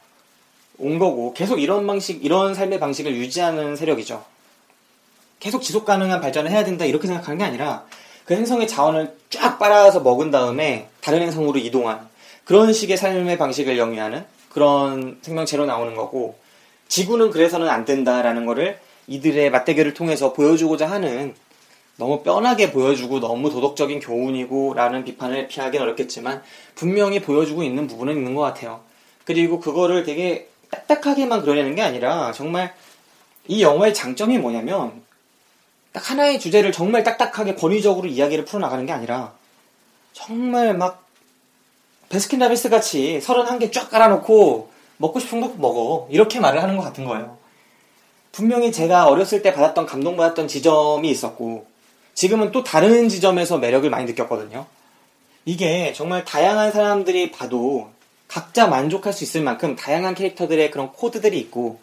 온 거고 계속 이런 방식, 이런 삶의 방식을 유지하는 세력이죠. 계속 지속 가능한 발전을 해야 된다 이렇게 생각하는 게 아니라 그 행성의 자원을 쫙 빨아서 먹은 다음에 다른 행성으로 이동한 그런 식의 삶의 방식을 영위하는 그런 생명체로 나오는 거고 지구는 그래서는 안 된다라는 거를 이들의 맞대결을 통해서 보여주고자 하는 너무 뻔하게 보여주고 너무 도덕적인 교훈이고 라는 비판을 피하기는 어렵겠지만 분명히 보여주고 있는 부분은 있는 것 같아요. 그리고 그거를 되게 딱딱하게만 그려내는 게 아니라 정말 이 영화의 장점이 뭐냐면 딱 하나의 주제를 정말 딱딱하게 권위적으로 이야기를 풀어나가는 게 아니라 정말 막 베스킨라빈스 같이 31개 쫙 깔아놓고 먹고 싶은 거 먹어 이렇게 말을 하는 것 같은 거예요. 분명히 제가 어렸을 때 받았던 감동받았던 지점이 있었고 지금은 또 다른 지점에서 매력을 많이 느꼈거든요. 이게 정말 다양한 사람들이 봐도 각자 만족할 수 있을 만큼 다양한 캐릭터들의 그런 코드들이 있고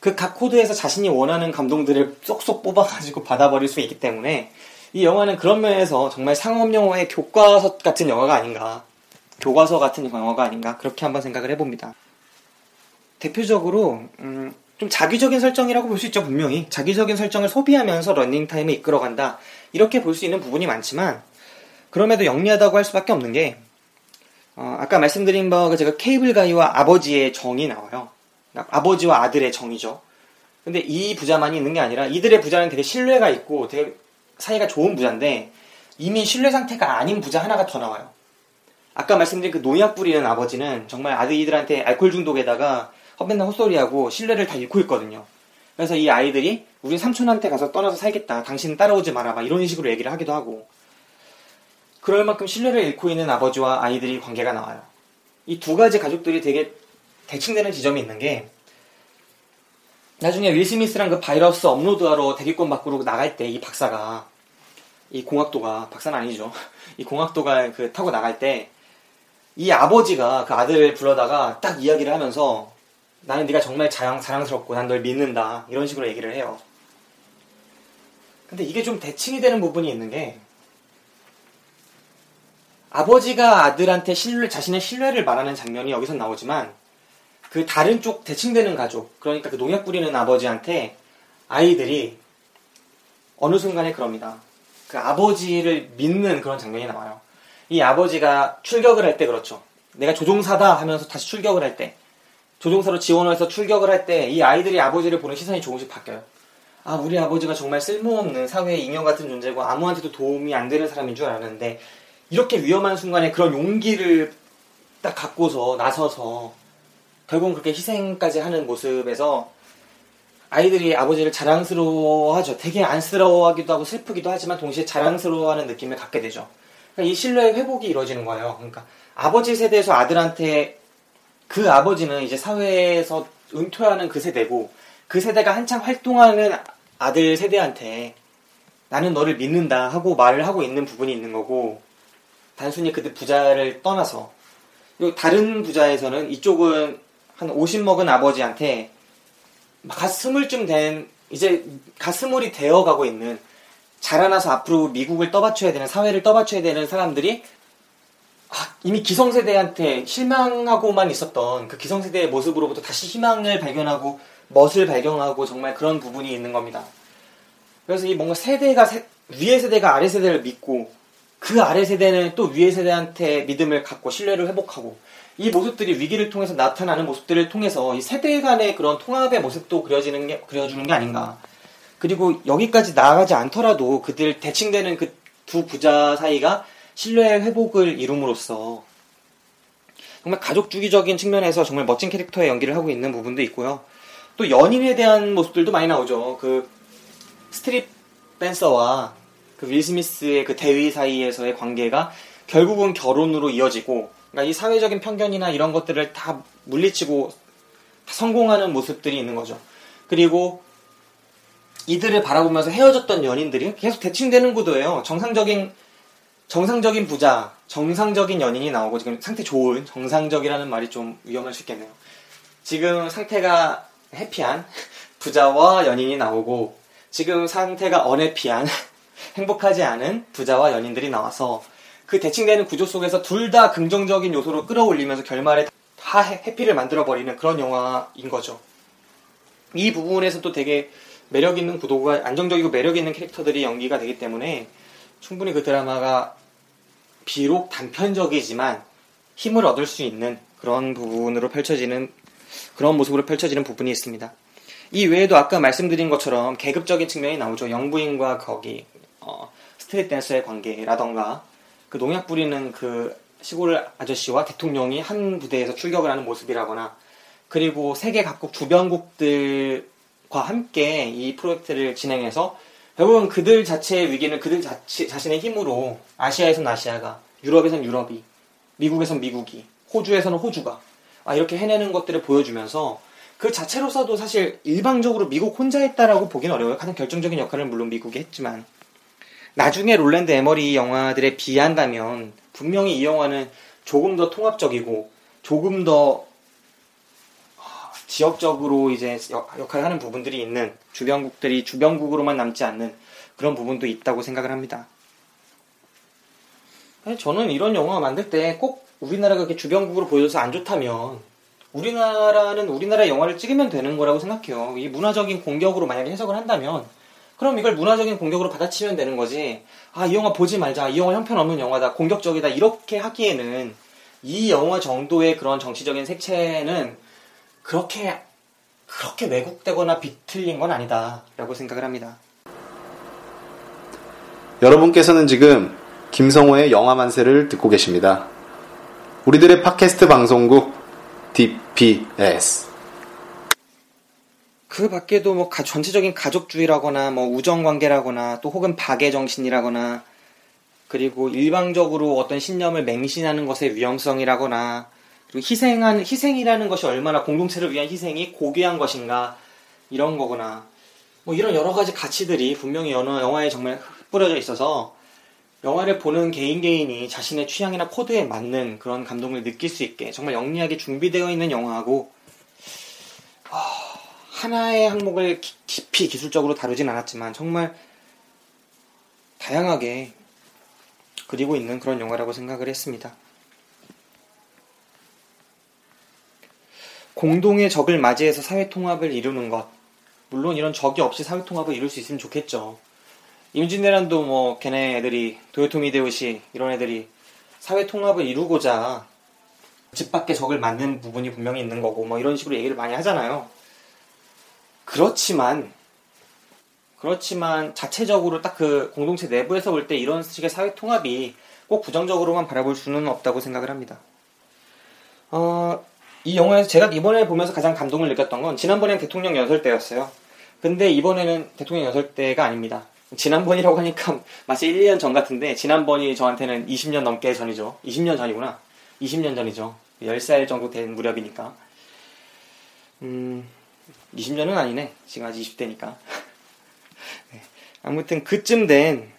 그 각 코드에서 자신이 원하는 감동들을 쏙쏙 뽑아가지고 받아버릴 수 있기 때문에 이 영화는 그런 면에서 정말 상업 영화의 교과서 같은 영화가 아닌가 교과서 같은 영화가 아닌가 그렇게 한번 생각을 해봅니다. 대표적으로 음, 좀 자극적인 설정이라고 볼 수 있죠 분명히 자극적인 설정을 소비하면서 런닝 타임을 이끌어간다 이렇게 볼 수 있는 부분이 많지만 그럼에도 영리하다고 할 수밖에 없는 게 어, 아까 말씀드린 바와 제가 케이블 가이와 아버지의 정이 나와요. 아버지와 아들의 정이죠. 근데 이 부자만이 있는 게 아니라 이들의 부자는 되게 신뢰가 있고 되게 사이가 좋은 부자인데 이미 신뢰 상태가 아닌 부자 하나가 더 나와요. 아까 말씀드린 그 농약 뿌리는 아버지는 정말 아들이들한테 알코올 중독에다가 헛맨날 헛소리하고 신뢰를 다 잃고 있거든요. 그래서 이 아이들이 우리 삼촌한테 가서 떠나서 살겠다. 당신은 따라오지 마라. 막 이런 식으로 얘기를 하기도 하고. 그럴 만큼 신뢰를 잃고 있는 아버지와 아이들이 관계가 나와요. 이 두 가지 가족들이 되게 대칭되는 지점이 있는 게 나중에 윌 스미스랑 그 바이러스 업로드하러 대기권 밖으로 나갈 때 이 박사가 이 공학도가 박사는 아니죠. 이 공학도가 그 타고 나갈 때 이 아버지가 그 아들을 불러다가 딱 이야기를 하면서 나는 네가 정말 자랑, 자랑스럽고 난 널 믿는다 이런 식으로 얘기를 해요. 근데 이게 좀 대칭이 되는 부분이 있는 게 아버지가 아들한테 신뢰, 자신의 신뢰를 말하는 장면이 여기서 나오지만 그 다른 쪽 대칭되는 가족, 그러니까 그 농약 뿌리는 아버지한테 아이들이 어느 순간에 그럽니다. 그 아버지를 믿는 그런 장면이 나와요. 이 아버지가 출격을 할 때 그렇죠. 내가 조종사다 하면서 다시 출격을 할 때, 조종사로 지원을 해서 출격을 할 때 이 아이들이 아버지를 보는 시선이 조금씩 바뀌어요. 아, 우리 아버지가 정말 쓸모없는 사회의 인형 같은 존재고 아무한테도 도움이 안 되는 사람인 줄 알았는데 이렇게 위험한 순간에 그런 용기를 딱 갖고서 나서서 결국은 그렇게 희생까지 하는 모습에서 아이들이 아버지를 자랑스러워하죠. 되게 안쓰러워하기도 하고 슬프기도 하지만 동시에 자랑스러워하는 느낌을 갖게 되죠. 그러니까 이 신뢰의 회복이 이루어지는 거예요. 그러니까 아버지 세대에서 아들한테 그 아버지는 이제 사회에서 은퇴하는 그 세대고 그 세대가 한창 활동하는 아들 세대한테 나는 너를 믿는다 하고 말을 하고 있는 부분이 있는 거고 단순히 그들 부자를 떠나서 다른 부자에서는 이쪽은 한 50 먹은 아버지한테 가스물쯤 된 이제 가스물이 되어가고 있는 자라나서 앞으로 미국을 떠받쳐야 되는 사회를 떠받쳐야 되는 사람들이 아, 이미 기성세대한테 실망하고만 있었던 그 기성세대의 모습으로부터 다시 희망을 발견하고 멋을 발견하고 정말 그런 부분이 있는 겁니다. 그래서 이 뭔가 세대가 세- 위의 세대가 아래 세대를 믿고 그 아래 세대는 또 위의 세대한테 믿음을 갖고 신뢰를 회복하고 이 모습들이 위기를 통해서 나타나는 모습들을 통해서 이 세대 간의 그런 통합의 모습도 그려지는 게 그려주는 게 아닌가. 그리고 여기까지 나아가지 않더라도 그들 대칭되는 그 두 부자 사이가 신뢰의 회복을 이룸으로써 정말 가족 주기적인 측면에서 정말 멋진 캐릭터의 연기를 하고 있는 부분도 있고요. 또 연인에 대한 모습들도 많이 나오죠. 그 스트릿 댄서와 그 윌 스미스의 그 대위 사이에서의 관계가 결국은 결혼으로 이어지고 그러니까 이 사회적인 편견이나 이런 것들을 다 물리치고 성공하는 모습들이 있는 거죠. 그리고 이들을 바라보면서 헤어졌던 연인들이 계속 대칭되는 구도예요. 정상적인 정상적인 부자, 정상적인 연인이 나오고 지금 상태 좋은 정상적이라는 말이 좀 위험할 수 있겠네요. 지금 상태가 해피한 부자와 연인이 나오고 지금 상태가 언해피한 행복하지 않은 부자와 연인들이 나와서 그 대칭되는 구조 속에서 둘 다 긍정적인 요소로 끌어올리면서 결말에 다 해- 해피를 만들어버리는 그런 영화인 거죠. 이 부분에서 또 되게 매력 있는 구도가 안정적이고 매력 있는 캐릭터들이 연기가 되기 때문에 충분히 그 드라마가 비록 단편적이지만 힘을 얻을 수 있는 그런 부분으로 펼쳐지는 그런 모습으로 펼쳐지는 부분이 있습니다. 이 외에도 아까 말씀드린 것처럼 계급적인 측면이 나오죠. 영부인과 거기 어, 스트릿 댄서의 관계라던가 그 농약 뿌리는 그 시골 아저씨와 대통령이 한 부대에서 출격을 하는 모습이라거나 그리고 세계 각국 주변국들과 함께 이 프로젝트를 진행해서 결국은 그들 자체의 위기는 그들 자치, 자신의 힘으로 아시아에선 아시아가 유럽에선 유럽이 미국에선 미국이 호주에서는 호주가 아, 이렇게 해내는 것들을 보여주면서 그 자체로서도 사실 일방적으로 미국 혼자 했다라고 보긴 어려워요. 가장 결정적인 역할을 물론 미국이 했지만 나중에 롤랜드 에머리 영화들에 비한다면 분명히 이 영화는 조금 더 통합적이고 조금 더 아, 지역적으로 이제 역- 역할을 하는 부분들이 있는 주변국들이 주변국으로만 남지 않는 그런 부분도 있다고 생각을 합니다. 저는 이런 영화 만들 때 꼭 우리나라가 그렇게 주변국으로 보여줘서 안 좋다면 우리나라는 우리나라 영화를 찍으면 되는 거라고 생각해요. 이 문화적인 공격으로 만약에 해석을 한다면 그럼 이걸 문화적인 공격으로 받아치면 되는 거지. 아, 이 영화 보지 말자. 이 영화 형편없는 영화다. 공격적이다. 이렇게 하기에는 이 영화 정도의 그런 정치적인 색채는 그렇게 그렇게 왜곡되거나 비틀린 건 아니다라고 생각을 합니다. 여러분께서는 지금 김성호의 영화 만세를 듣고 계십니다. 우리들의 팟캐스트 방송국 DPS. 그 밖에도 뭐 가- 전체적인 가족주의라거나 뭐 우정관계라거나 또 혹은 박애 정신이라거나 그리고 일방적으로 어떤 신념을 맹신하는 것의 위험성이라거나 그리고 희생한 희생이라는 것이 얼마나 공동체를 위한 희생이 고귀한 것인가 이런 거거나 뭐 이런 여러 가지 가치들이 분명히 영화, 영화에 정말 뿌려져 있어서 영화를 보는 개인 개인이 자신의 취향이나 코드에 맞는 그런 감동을 느낄 수 있게 정말 영리하게 준비되어 있는 영화하고 하나의 항목을 기- 깊이 기술적으로 다루진 않았지만 정말 다양하게 그리고 있는 그런 영화라고 생각을 했습니다. 공동의 적을 맞이해서 사회 통합을 이루는 것. 물론 이런 적이 없이 사회 통합을 이룰 수 있으면 좋겠죠. 임진왜란도 뭐 걔네 애들이 도요토미 데우시 이런 애들이 사회 통합을 이루고자 집 밖에 적을 만든 부분이 분명히 있는 거고 뭐 이런 식으로 얘기를 많이 하잖아요. 그렇지만 그렇지만 자체적으로 딱 그 공동체 내부에서 볼 때 이런 식의 사회 통합이 꼭 부정적으로만 바라볼 수는 없다고 생각을 합니다. 어, 이 영화에서 제가 이번에 보면서 가장 감동을 느꼈던 건 지난번엔 대통령 연설 때였어요. 근데 이번에는 대통령 연설 때가 아닙니다. 지난번이라고 하니까 마치 1, 2년 전 같은데 지난번이 저한테는 20년 넘게 전이죠. 20년 전이구나. 20년 전이죠. 10살 정도 된 무렵이니까. 음, 20년은 아니네. 지금 아직 20대니까. 아무튼 그쯤 된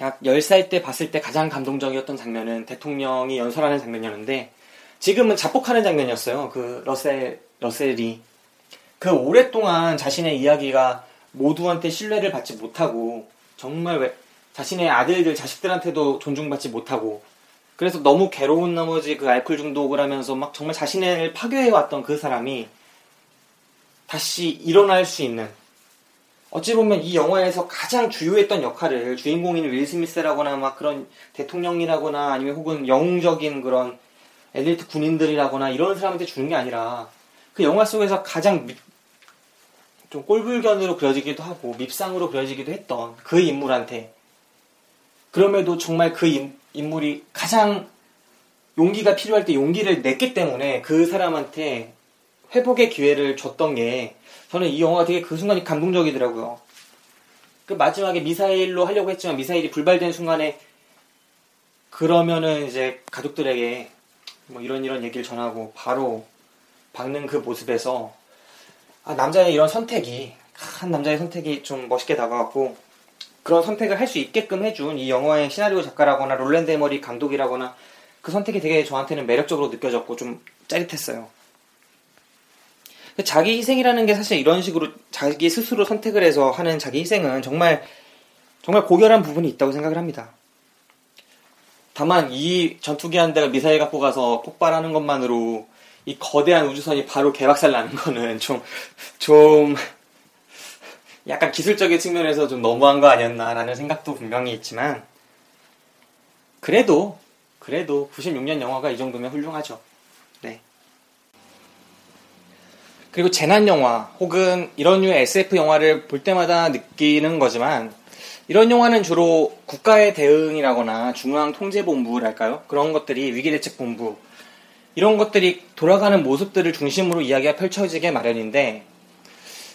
약 10살 때 봤을 때 가장 감동적이었던 장면은 대통령이 연설하는 장면이었는데 지금은 자폭하는 장면이었어요. 그 러셀, 러셀이. 그 오랫동안 자신의 이야기가 모두한테 신뢰를 받지 못하고 정말 왜 자신의 아들들, 자식들한테도 존중받지 못하고 그래서 너무 괴로운 나머지 그 알코올 중독을 하면서 막 정말 자신을 파괴해 왔던 그 사람이 다시 일어날 수 있는 어찌 보면 이 영화에서 가장 주요했던 역할을 주인공인 윌 스미스라거나 막 그런 대통령이라거나 아니면 혹은 영웅적인 그런 엘리트 군인들이라거나 이런 사람한테 주는 게 아니라 그 영화 속에서 가장 미- 좀 꼴불견으로 그려지기도 하고 밉상으로 그려지기도 했던 그 인물한테 그럼에도 정말 그 인, 인물이 가장 용기가 필요할 때 용기를 냈기 때문에 그 사람한테 회복의 기회를 줬던 게 저는 이 영화가 되게 그 순간이 감동적이더라고요. 그 마지막에 미사일로 하려고 했지만 미사일이 불발된 순간에 그러면은 이제 가족들에게 뭐 이런 이런 얘기를 전하고 바로 박는 그 모습에서 아, 남자의 이런 선택이 한 남자의 선택이 좀 멋있게 다가왔고 그런 선택을 할 수 있게끔 해준 이 영화의 시나리오 작가라거나 롤랜드 에머리 감독이라거나 그 선택이 되게 저한테는 매력적으로 느껴졌고 좀 짜릿했어요. 자기 희생이라는 게 사실 이런 식으로 자기 스스로 선택을 해서 하는 자기 희생은 정말 정말 고결한 부분이 있다고 생각을 합니다. 다만 이 전투기 한 대가 미사일 갖고 가서 폭발하는 것만으로 이 거대한 우주선이 바로 개박살 나는 거는 좀, 좀, 약간 기술적인 측면에서 좀 너무한 거 아니었나라는 생각도 분명히 있지만, 그래도, 그래도 96년 영화가 이 정도면 훌륭하죠. 네. 그리고 재난 영화 혹은 이런 류의 SF 영화를 볼 때마다 느끼는 거지만 이런 영화는 주로 국가의 대응이라거나 중앙 통제본부랄까요? 그런 것들이 위기대책본부 이런 것들이 돌아가는 모습들을 중심으로 이야기가 펼쳐지게 마련인데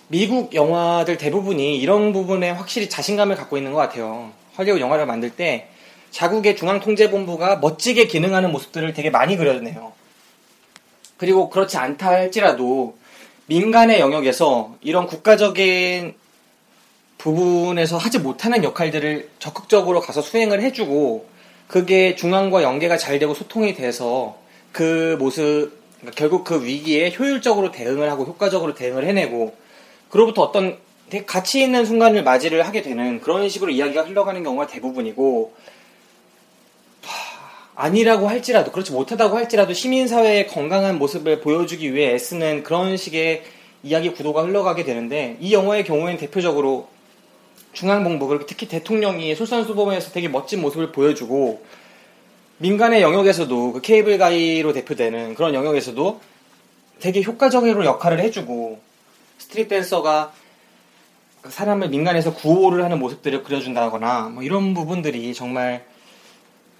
미국 영화들 대부분이 이런 부분에 확실히 자신감을 갖고 있는 것 같아요. 헐리우드 영화를 만들 때 자국의 중앙통제본부가 멋지게 기능하는 모습들을 되게 많이 그려내요. 그리고 그렇지 않다 할지라도 민간의 영역에서 이런 국가적인 부분에서 하지 못하는 역할들을 적극적으로 가서 수행을 해주고 그게 중앙과 연계가 잘 되고 소통이 돼서 그 모습 그러니까 결국 그 위기에 효율적으로 대응을 하고 효과적으로 대응을 해내고 그로부터 어떤 가치 있는 순간을 맞이를 하게 되는 그런 식으로 이야기가 흘러가는 경우가 대부분이고 하, 아니라고 할지라도 그렇지 못하다고 할지라도 시민사회의 건강한 모습을 보여주기 위해 애쓰는 그런 식의 이야기 구도가 흘러가게 되는데 이 영화의 경우에는 대표적으로 그리고 특히 대통령이 솔선수범해서 되게 멋진 모습을 보여주고 민간의 영역에서도 그 케이블 가이로 대표되는 그런 영역에서도 되게 효과적으로 역할을 해주고 스트릿 댄서가 사람을 민간에서 구호를 하는 모습들을 그려준다거나 뭐 이런 부분들이 정말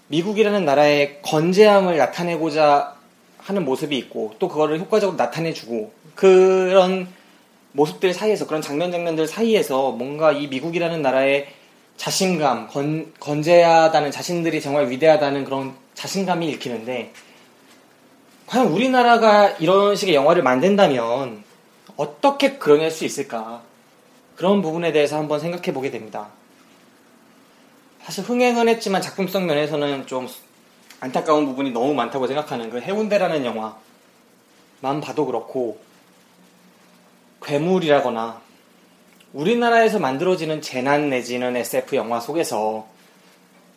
미국이라는 나라의 건재함을 나타내고자 하는 모습이 있고 또 그거를 효과적으로 나타내주고 그런 모습들 사이에서 그런 장면 장면들 사이에서 뭔가 이 미국이라는 나라의 자신감, 건, 건재하다는 자신들이 정말 위대하다는 그런 자신감이 읽히는데 과연 우리나라가 이런 식의 영화를 만든다면 어떻게 그려낼 수 있을까? 그런 부분에 대해서 한번 생각해 보게 됩니다. 사실 흥행은 했지만 작품성 면에서는 좀 안타까운 부분이 너무 많다고 생각하는 그 해운대라는 영화만 봐도 그렇고 괴물이라거나 우리나라에서 만들어지는 재난 내지는 SF 영화 속에서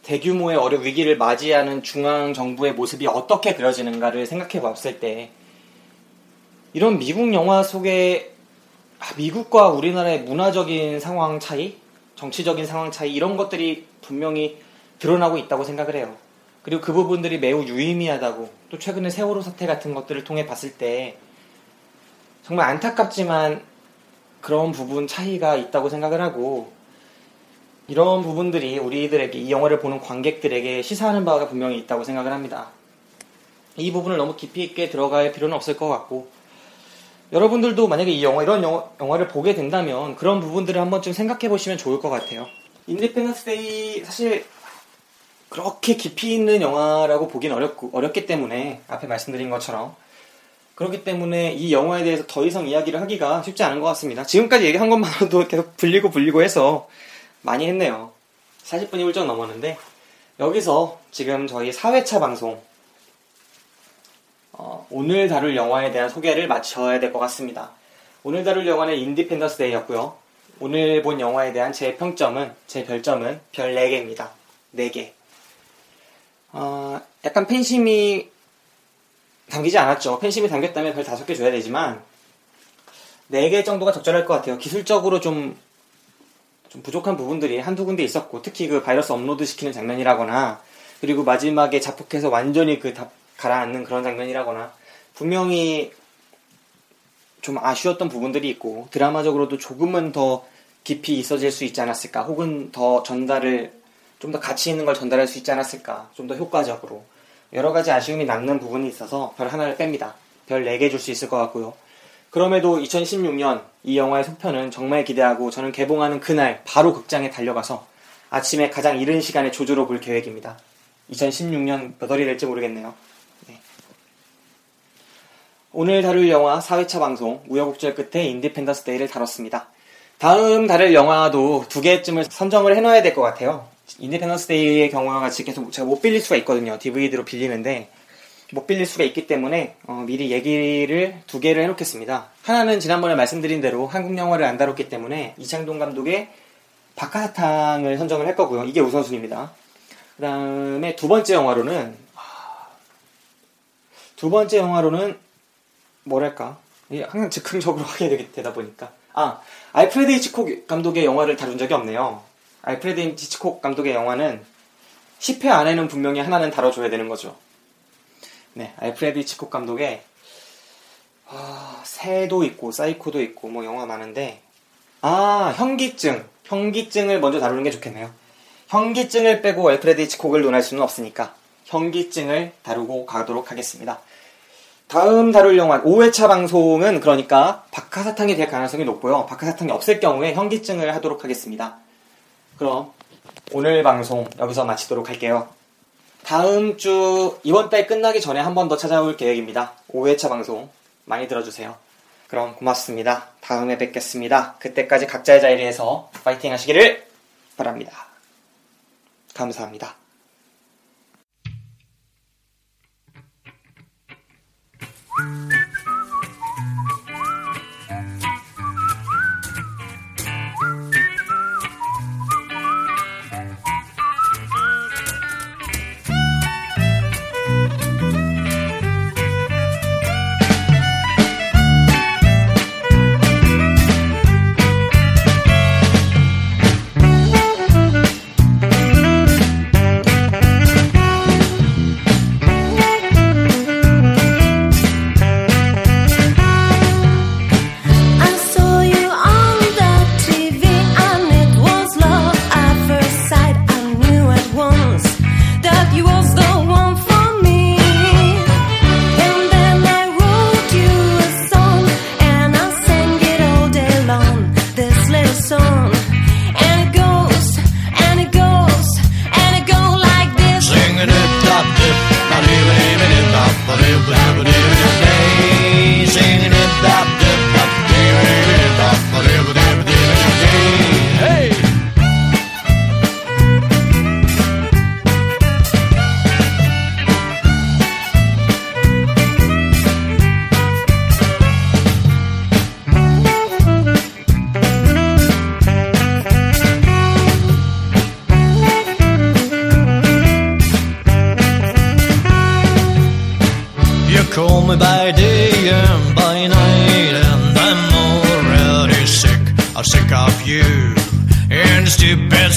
대규모의 어려 위기를 맞이하는 중앙 정부의 모습이 어떻게 그려지는가를 생각해 봤을 때 이런 미국 영화 속에 아, 미국과 우리나라의 문화적인 상황 차이, 정치적인 상황 차이 이런 것들이 분명히 드러나고 있다고 생각을 해요. 그리고 그 부분들이 매우 유의미하다고 또 최근에 세월호 사태 같은 것들을 통해 봤을 때 정말 안타깝지만 그런 부분 차이가 있다고 생각을 하고 이런 부분들이 우리들에게 이 영화를 보는 관객들에게 시사하는 바가 분명히 있다고 생각을 합니다. 이 부분을 너무 깊이 있게 들어갈 필요는 없을 것 같고 여러분들도 만약에 이 영화 이런 영화, 영화를 보게 된다면 그런 부분들을 한번 좀 생각해 보시면 좋을 것 같아요. 인디펜던스 데이 사실 그렇게 깊이 있는 영화라고 보긴 어렵고 어렵기 때문에 앞에 말씀드린 것처럼 그렇기 때문에 이 영화에 대해서 더 이상 이야기를 하기가 쉽지 않은 것 같습니다. 지금까지 얘기한 것만으로도 계속 불리고 불리고 해서 많이 했네요. 40분이 훌쩍 넘었는데 여기서 지금 저희 4회차 방송 어, 오늘 다룰 영화에 대한 소개를 마쳐야 될 것 같습니다. 오늘 다룰 영화는 인디펜던스 데이였고요. 오늘 본 영화에 대한 제 평점은 제 별점은 별 4개입니다. 4개. 어, 약간 팬심이 담기지 않았죠. 팬심이 담겼다면 별 5개 줘야 되지만 4개 정도가 적절할 것 같아요. 기술적으로 좀, 좀 부족한 부분들이 한두 군데 있었고 특히 그 바이러스 업로드 시키는 장면이라거나 그리고 마지막에 자폭해서 완전히 그다 가라앉는 그런 장면이라거나 분명히 좀 아쉬웠던 부분들이 있고 드라마적으로도 조금은 더 깊이 있어질 수 있지 않았을까 혹은 더 전달을 좀 더 가치 있는 걸 전달할 수 있지 않았을까 좀 더 효과적으로 여러 가지 아쉬움이 남는 부분이 있어서 별 하나를 뺍니다 별 4개 줄 수 있을 것 같고요 그럼에도 2016년 이 영화의 속편은 정말 기대하고 저는 개봉하는 그날 바로 극장에 달려가서 아침에 가장 이른 시간에 조조로 볼 계획입니다 2016년 몇 월이 될지 모르겠네요 네. 오늘 다룰 영화 4회차 방송 우여곡절 끝에 인디펜던스 데이를 다뤘습니다. 다음 다룰 영화도 두 개쯤을 선정을 해놔야 될 것 같아요. 인디펜던스 데이의 경우와 같이 계속 제가 못 빌릴 수가 있거든요. DVD로 빌리는데 못 빌릴 수가 있기 때문에 어, 미리 얘기를 두 개를 해놓겠습니다. 하나는 지난번에 말씀드린 대로 한국 영화를 안 다뤘기 때문에 이창동 감독의 박하사탕을 선정을 할 거고요. 이게 우선순위입니다. 그 다음에 두 번째 영화로는 두 번째 영화로는 뭐랄까 항상 즉흥적으로 하게 되다 보니까 아 알프레드 히치콕 감독의 영화를 다룬 적이 없네요. 알프레드 히치콕 감독의 영화는 10회 안에는 분명히 하나는 다뤄줘야 되는 거죠. 네, 알프레드 히치콕 감독의 아, 새도 있고 사이코도 있고 뭐 영화 많은데 아 현기증 현기증을 먼저 다루는 게 좋겠네요. 현기증을 빼고 알프레드 히치콕을 논할 수는 없으니까 현기증을 다루고 가도록 하겠습니다. 다음 다룰 영화 5회차 방송은 그러니까 박하사탕이 될 가능성이 높고요. 박하사탕이 없을 경우에 현기증을 하도록 하겠습니다. 그럼 오늘 방송 여기서 마치도록 할게요. 다음 주 이번 달 끝나기 전에 한 번 더 찾아올 계획입니다. 5회차 방송 많이 들어주세요. 그럼 고맙습니다. 다음에 뵙겠습니다. 그때까지 각자의 자리에서 파이팅 하시기를 바랍니다. 감사합니다.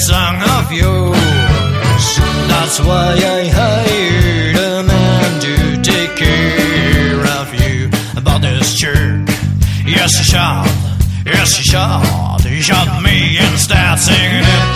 Song of yours. That's why I hired a man to take care of you. About this jerk, yes, he shot, yes, he shot. He shot me instead, singing it.